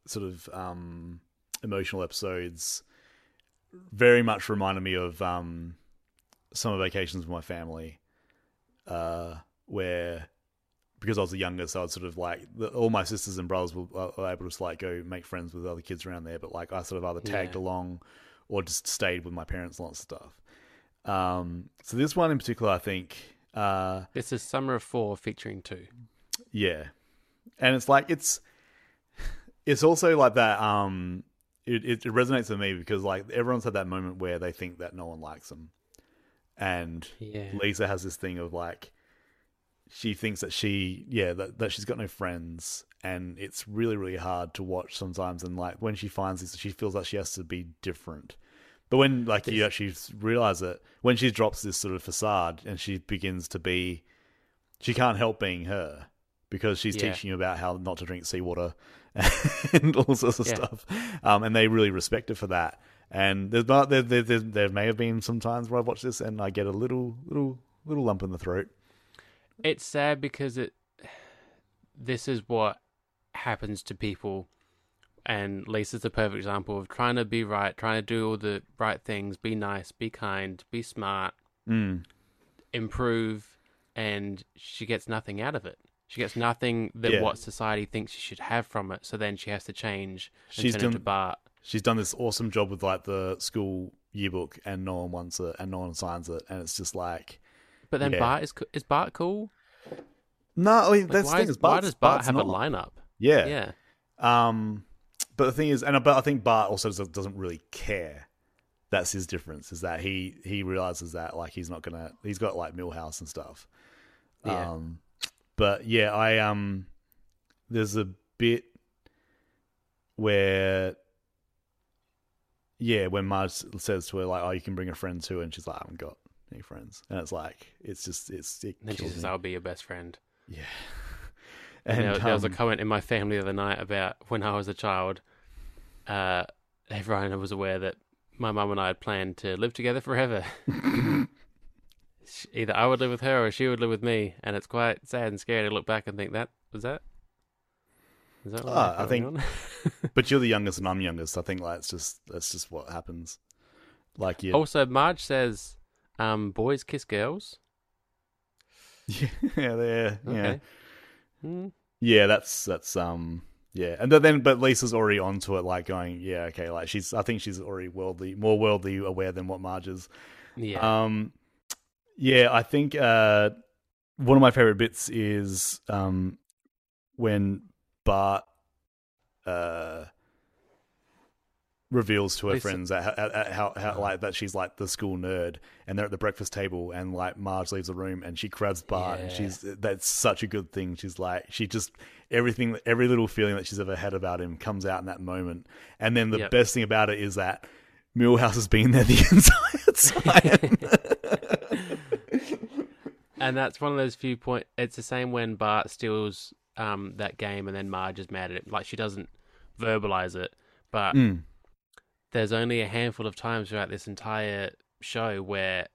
sort of um, emotional episodes. Very much reminded me of um, summer vacations with my family, uh, where because I was the youngest, I was sort of like the, all my sisters and brothers were, were able to just like go make friends with other kids around there, but like I sort of either tagged Yeah. along or just stayed with my parents and lots of stuff. Um, so this one in particular, I think. Uh, This is Summer of Four featuring two. yeah, and it's like it's it's also like that. Um, it, it it resonates with me because like everyone's had that moment where they think that no one likes them, and Yeah. Lisa has this thing of like she thinks that she yeah that, that she's got no friends and it's really really hard to watch sometimes and like when she finds this she feels like she has to be different. But when like you actually realize it when she drops this sort of facade and she begins to be she can't help being her because she's Yeah. teaching you about how not to drink seawater and all sorts of Yeah. stuff. Um, and they really respect her for that. And there's not there, there, there, there may have been some times where I've watched this and I get a little little little lump in the throat It's sad because it this is what happens to people and Lisa's the perfect example of trying to be right, trying to do all the right things, be nice, be kind, be smart, mm. improve, and she gets nothing out of it. She gets nothing that Yeah. what society thinks she should have from it. So then she has to change and She's turn done- into Bart. she's done this awesome job with like the school yearbook and no one wants it and no one signs it and it's just like But then Yeah. Bart is is Bart cool? no I mean, Like, that's why, the thing is- is why Bart's- does Bart Bart's have not. a lineup? yeah Yeah, um but the thing is and but I think Bart also doesn't- doesn't really care that's his difference is that he he realizes that like he's not gonna he's got like Milhouse and stuff Yeah. um but yeah I um there's a bit where yeah when Marge says to her like oh you can bring a friend too and she's like I haven't got any friends and it's like it's just it's it and she kills says, me. "I'll be your best friend." yeah And and there, there was a um, comment in my family the other night about when I was a child. Uh, everyone was aware that my mum and I had planned to live together forever. Either I would live with her or she would live with me, and it's quite sad and scary to look back and think that was that. Is that Ah, I think- but you're the youngest and I'm youngest I think like it's just that's just what happens like you Also, Marge says, um, "Boys kiss girls." yeah yeah yeah Okay. Hmm. Yeah, that's that's um yeah, and then- then but Lisa's already onto it, like going yeah okay, like she's I think she's already worldly more worldly aware than what Marge is. Yeah. Um, yeah, I think uh one of my favorite bits is um when Bart uh reveals to her Lisa- friends that, how, how, how, how like that she's like the school nerd and they're at the breakfast table and like Marge leaves the room and she grabs Bart and she's that's such a good thing she's like she just everything every little feeling that she's ever had about him comes out in that moment and then the Yep. best thing about it is that Milhouse has been there the entire time. And that's one of those few point. It's the same when Bart steals um, that game, and then Marge is mad at him. Like she doesn't verbalize it, but Mm. There's only a handful of times throughout this entire show where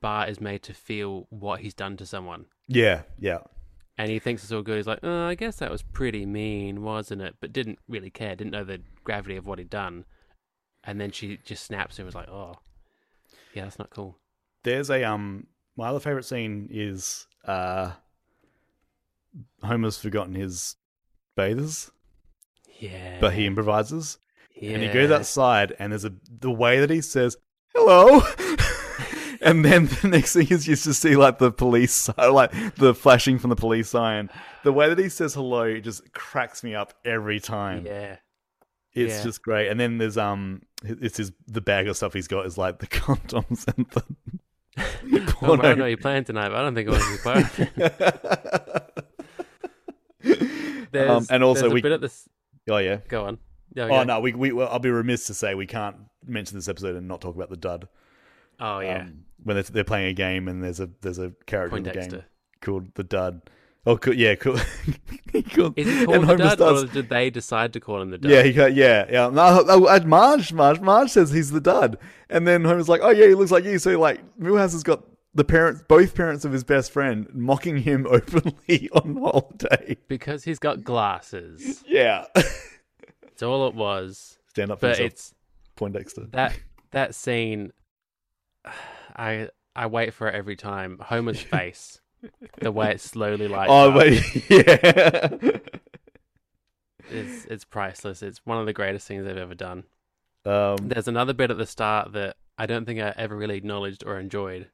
Bart is made to feel what he's done to someone, Yeah, yeah. and he thinks it's all good. He's like, "Oh, I guess that was pretty mean, wasn't it?" But didn't really care. Didn't know the gravity of what he'd done. And then she just snaps and was like, "Oh, yeah, that's not cool." There's a um my other favorite scene is uh Homer's forgotten his bathers, Yeah, but he improvises. Yeah. And he goes outside and there's a the way that he says, Hello And then the next thing is you just see like the police like the flashing from the police sign. The way that he says hello just cracks me up every time. Yeah. It's Yeah. just great. And then there's um, it's his the bag of stuff he's got is like the condoms and the. Oh, I don't know your plan tonight, but I don't think I want to be part of it. There's, Um, and also we- bit at this. oh yeah. Go on. Oh no, we we well, I'll be remiss to say we can't mention this episode and not talk about the dud. Oh yeah. Um, when they're, they're playing a game and there's a there's a character in the game called the dud. Oh, cool, yeah, cool. cool. Is he and called the Homer dud, starts- or did they decide to call him the dud? Yeah, he yeah, yeah. No, oh, and Marge, Marge, Marge says he's the dud, and then Homer's like, "Oh yeah, he looks like you." So like, Milhouse has got the parents, both parents of his best friend, mocking him openly on holiday. Because he's got glasses. Yeah, That's all it was. stand up for But yourself, it's Poindexter. that that scene. I I wait for it every time. Homer's face, the way it slowly lights Oh up, wait, yeah. is it's priceless. It's one of the greatest things I've ever done. um, There's another bit at the start that I don't think I ever really acknowledged or enjoyed.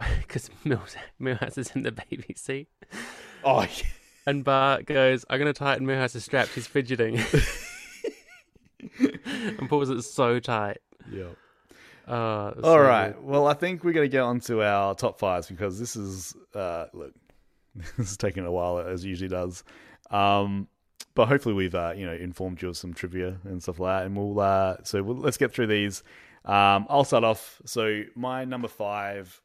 Because Mills, Milhouse is in the baby seat. oh, yeah. And Bart goes, I'm going to tighten Milhouse's straps. He's fidgeting. Pulls it so tight. yeah. Oh, it was All so right. good. Well, I think we're going to get on to our top fives because this is uh, look, this is taking a while as it usually does. Um, but hopefully we've uh, you know informed you of some trivia and stuff like that, and we'll uh, so we'll, let's get through these. Um, I'll start off. So my number five.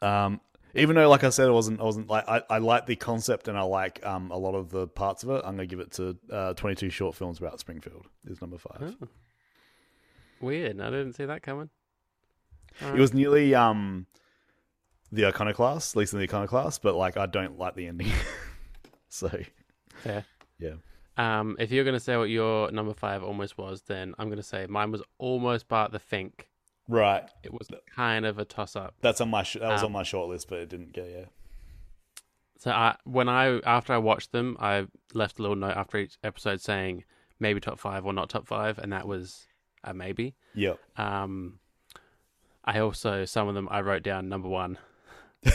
Um, even though, like I said, I wasn't, I wasn't like I, I like the concept and I like um a lot of the parts of it. I'm gonna give it to uh, 22 short films about Springfield. Is number five. Oh. Weird. I didn't see that coming. It was nearly um the iconoclast, at least in the iconoclast, but like I don't like the ending. so Fair. yeah. Um, if you're going to say what your number five almost was, then I'm going to say mine was almost Bart the Fink. Right. It was kind of a toss up. That's on my sh- that was Um, on my short list, but it didn't get yeah. So I, when I after I watched them, I left a little note after each episode saying maybe top five or not top five, and that was a maybe. Yep. Um, I also some of them I wrote down number one,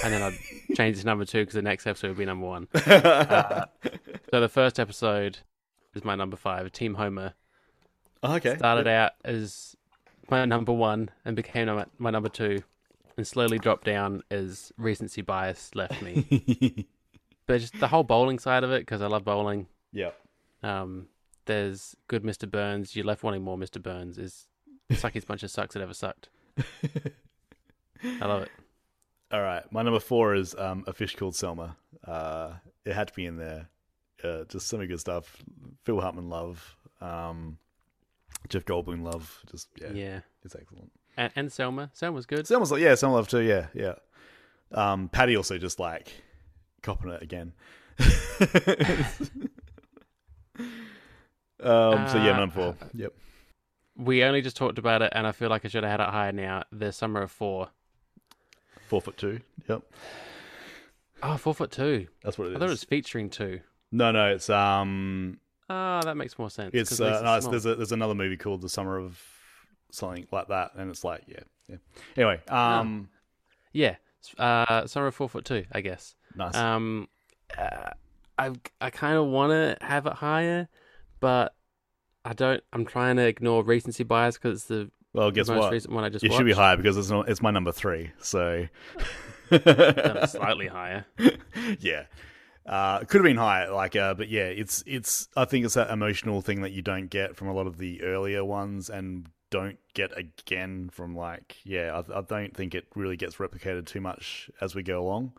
and then I changed it to number two because the next episode would be number one. Uh, so the first episode is my number five. Team Homer okay. started out as my number one and became my, my number two, and slowly dropped down as recency bias left me. but just the whole bowling side of it because I love bowling. yep. Um, there's good Mr. Burns. You left wanting more Mr. Burns. Is suckiest bunch of sucks that ever sucked. I love it. All right. My number four is um, a fish called Selma. Uh, it had to be in there. Uh, just some good stuff. Phil Hartman love. Um, Jeff Goldblum love. Just yeah, Yeah. it's excellent. And, and Selma. Selma's good. Selma's like yeah, Selma love too. Yeah, yeah. Um, Patty also just like copping it again. um, so yeah, my number four. Yep. We only just talked about it, and I feel like I should have had it higher now. The Summer of Four. Four foot two. Yep. Oh, four foot two. That's what it I is. thought it was featuring two. No, no, it's um, Oh, that makes more sense. it's 'cause at least uh, no, it's, there's a, there's another movie called The Summer of something like that, and it's like yeah, yeah. Anyway, um, yeah. Uh, Summer of Four Foot Two, I guess. nice. Um, uh, I I kind of want to have it higher, but I don't. I'm trying to ignore recency bias because it's the well, guess most what? recent one I just It watched. should be higher because it's not, it's my number three. So slightly higher. yeah. Uh, it could have been higher, like, uh, but yeah, it's it's. I think it's that emotional thing that you don't get from a lot of the earlier ones, and don't get again from like yeah I, I don't think it really gets replicated too much as we go along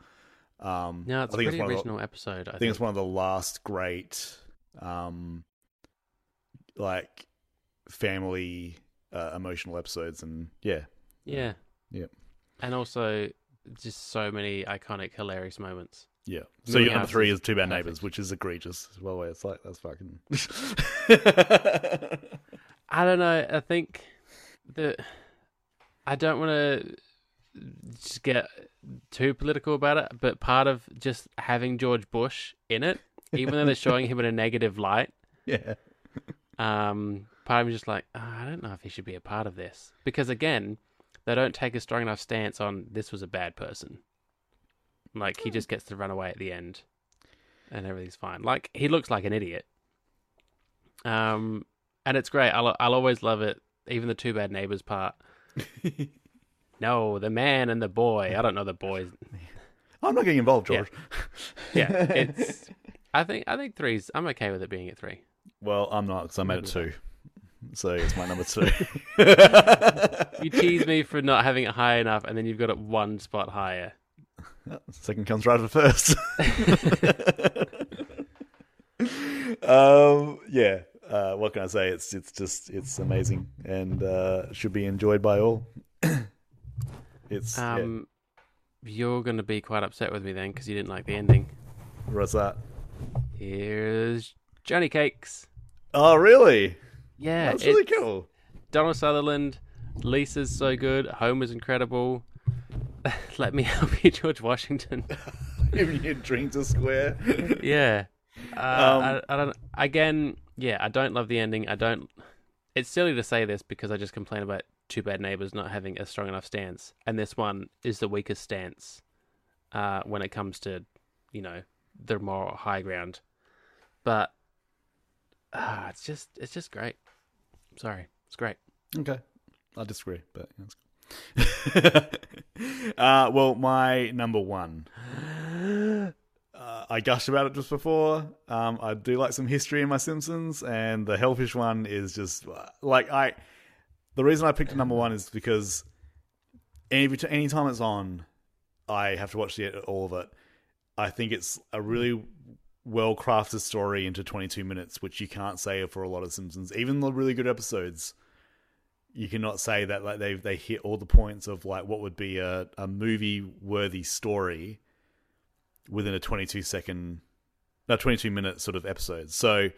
um No, it's I a think pretty one of the- original episode. I, I think think. it's one of the last great, um, like family uh, emotional episodes, and yeah, Yeah. Yep. And also, just so many iconic, hilarious moments. Yeah. So your number three is is Two Bad perfect. Neighbors, which is egregious. By the way, it's like that's fucking. I don't know. I think the I don't want to just get too political about it, but part of just having George Bush in it, even though they're showing him in a negative light, yeah. um, part of me is just like, "Oh, I don't know if he should be a part of this because again, they don't take a strong enough stance on this was a bad person. Like he just gets to run away at the end, and everything's fine. Like he looks like an idiot. Um, and it's great. I'll I'll always love it. Even the two bad neighbors part. No, the man and the boy. I don't know the boys. I'm not getting involved, George. Yeah, it's. I think I think three's. I'm okay with it being at three. Well, I'm not because I'm at two, so it's my number two. You tease me for not having it high enough, and then you've got it one spot higher. Second comes right after first. um, yeah. Uh, what can I say? It's it's just it's amazing and uh, should be enjoyed by all. it's yeah. Um, you're going to be quite upset with me then because you didn't like the ending. what's that? Here's Johnny Cakes. Oh, really? Yeah, That's really cool. Donald Sutherland. Lisa's so good. Homer's incredible. Let me help you, George Washington. Giving you dreams are square. yeah. Uh, Um, I, I don't. Again, yeah, I don't love the ending. I don't. It's silly to say this because I just complain about Two Bad Neighbors not having a strong enough stance, and this one is the weakest stance uh, when it comes to, you know, the more high ground. But uh, it's just, it's just great. Sorry, it's great. Okay, I disagree, but that's cool. uh, well, my number one. Uh, I gushed about it just before. Um, I do like some history in my Simpsons, and the Hellfish one is just like I. The reason I picked number one is because any anytime it's on, I have to watch the all of it. I think it's a really well crafted story into 22 minutes, which you can't say for a lot of Simpsons. Even the really good episodes, you cannot say that like they they hit all the points of like what would be a, a movie worthy story within a 22 second no 22 minute sort of episode. So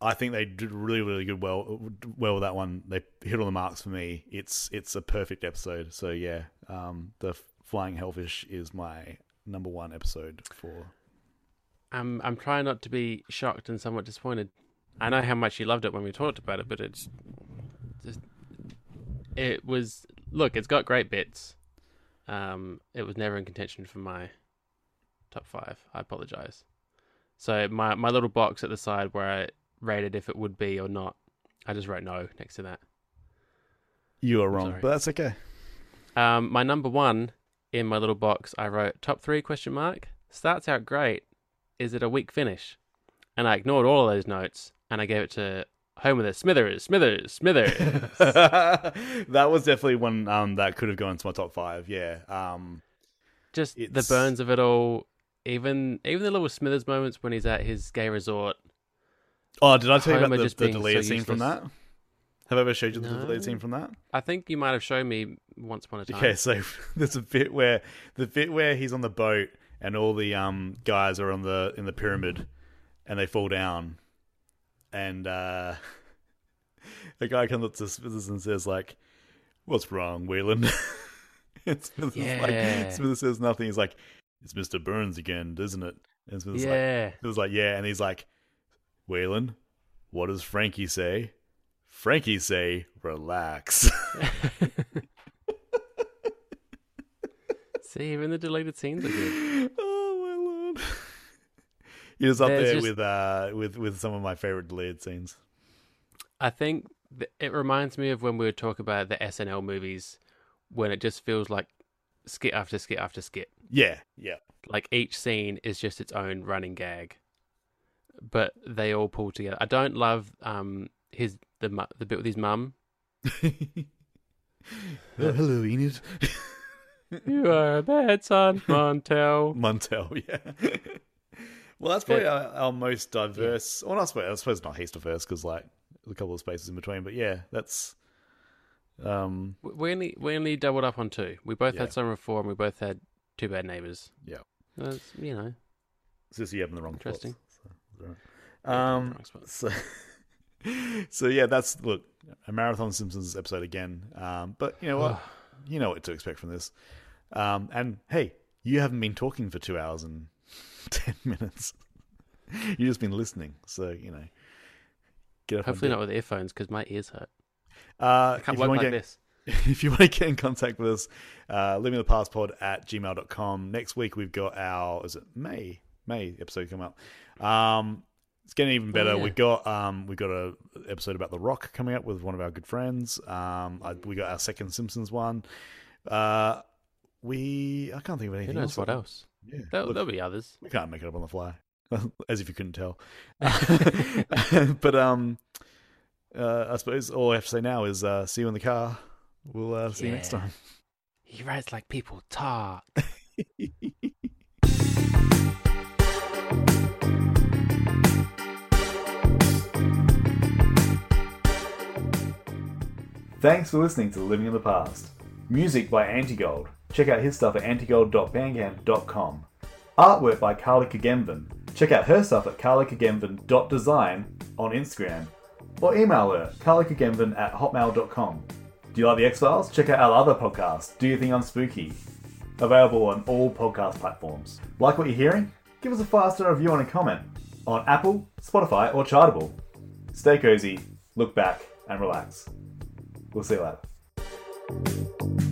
i think they did really really good well well with that one. They hit all the marks for me. It's it's a perfect episode. So yeah um the flying hellfish is my number one episode for I'm I'm trying not to be shocked and somewhat disappointed. I know how much you loved it when we talked about it, but it's just it was look, it's got great bits. Um, it was never in contention for my top five. I apologize. So my my little box at the side where I rated if it would be or not, I just wrote no next to that. you are wrong sorry. but that's okay Um, my number one in my little box, I wrote top three question mark. Starts out great. Is it a weak finish? And I ignored all of those notes and I gave it to home with a Smithers, Smithers, Smithers. that was definitely one um that could have gone to my top five yeah um Just the burns of it all. Even even the little Smithers moments when he's at his gay resort. oh did i tell you about the, the deleted so scene from that have i ever showed you the No. deleted scene from that I think you might have shown me once upon a time. Okay, so there's a bit where the bit where he's on the boat and all the um guys are on the in the pyramid and they fall down and uh the guy comes up to Smithers and says like, "What's wrong, Waylon?" and Smithers Yeah. like, Smithers says nothing. He's like, "It's Mister Burns again, isn't it?" And Smithers like, Yeah. Smithers is like, "Yeah," and he's like, "Waylon, what does Frankie say?" Frankie say, "Relax." See, even the deleted scenes are good. He was up There's there just- with uh with with some of my favorite deleted scenes. I think th- it reminds me of when we would talk about the SNL movies when it just feels like skit after skit after skit. Yeah, yeah, Like each scene is just its own running gag, but they all pull together. I don't love um his the mu- the bit with his mum Oh, hello, Enid. You are a bad son, Montel. Montel, yeah. Well, that's probably our, our most diverse. Well, not, I suppose- I suppose not Heaster first because like a couple of spaces in between. But yeah, that's um We only we only doubled up on two. We both Yeah. had Summer of Four, and we both had Two Bad Neighbors. Yeah. That's, you know, you having the wrong spots. Interesting. So, it's. Um, so so yeah, that's look a marathon Simpsons episode again. Um, but you know what? you know what to expect from this. Um, and hey, you haven't been talking for two hours and ten minutes. You've just been listening, so you know. Get off hopefully not with earphones because my ears hurt. Uh, I if can't you work like get- this. if you want to get in contact with us, uh, living the past pod at gmail.com. Next week, we've got our, is it May? May episode come up. Um, it's getting even better. Oh, yeah. We got um, we got a episode about The Rock coming up with one of our good friends. Um, I, we got our second Simpsons one. Uh, we I can't think of Who anything knows else. what else? Yeah, There'll, look, there'll be others. we can't make it up on the fly, as if you couldn't tell. but um, uh, I suppose all I have to say now is uh, see you in the car. We'll uh, see you next time. He writes like people talk. Thanks for listening to Living in the Past. Music by Antigold. Check out his stuff at antigold.bandcamp.com. Artwork by Carly Kagemvan. Check out her stuff at carlykagemvan.design on Instagram. Or email her, carlykagemvan at hotmail.com. Do you like the X-Files? Check out our other podcast, Do You Think I'm Spooky? Available on all podcast platforms. Like what you're hearing? Give us a five-star review and a comment on Apple, Spotify, or Chartable. Stay cozy, look back, and relax. We'll see you later.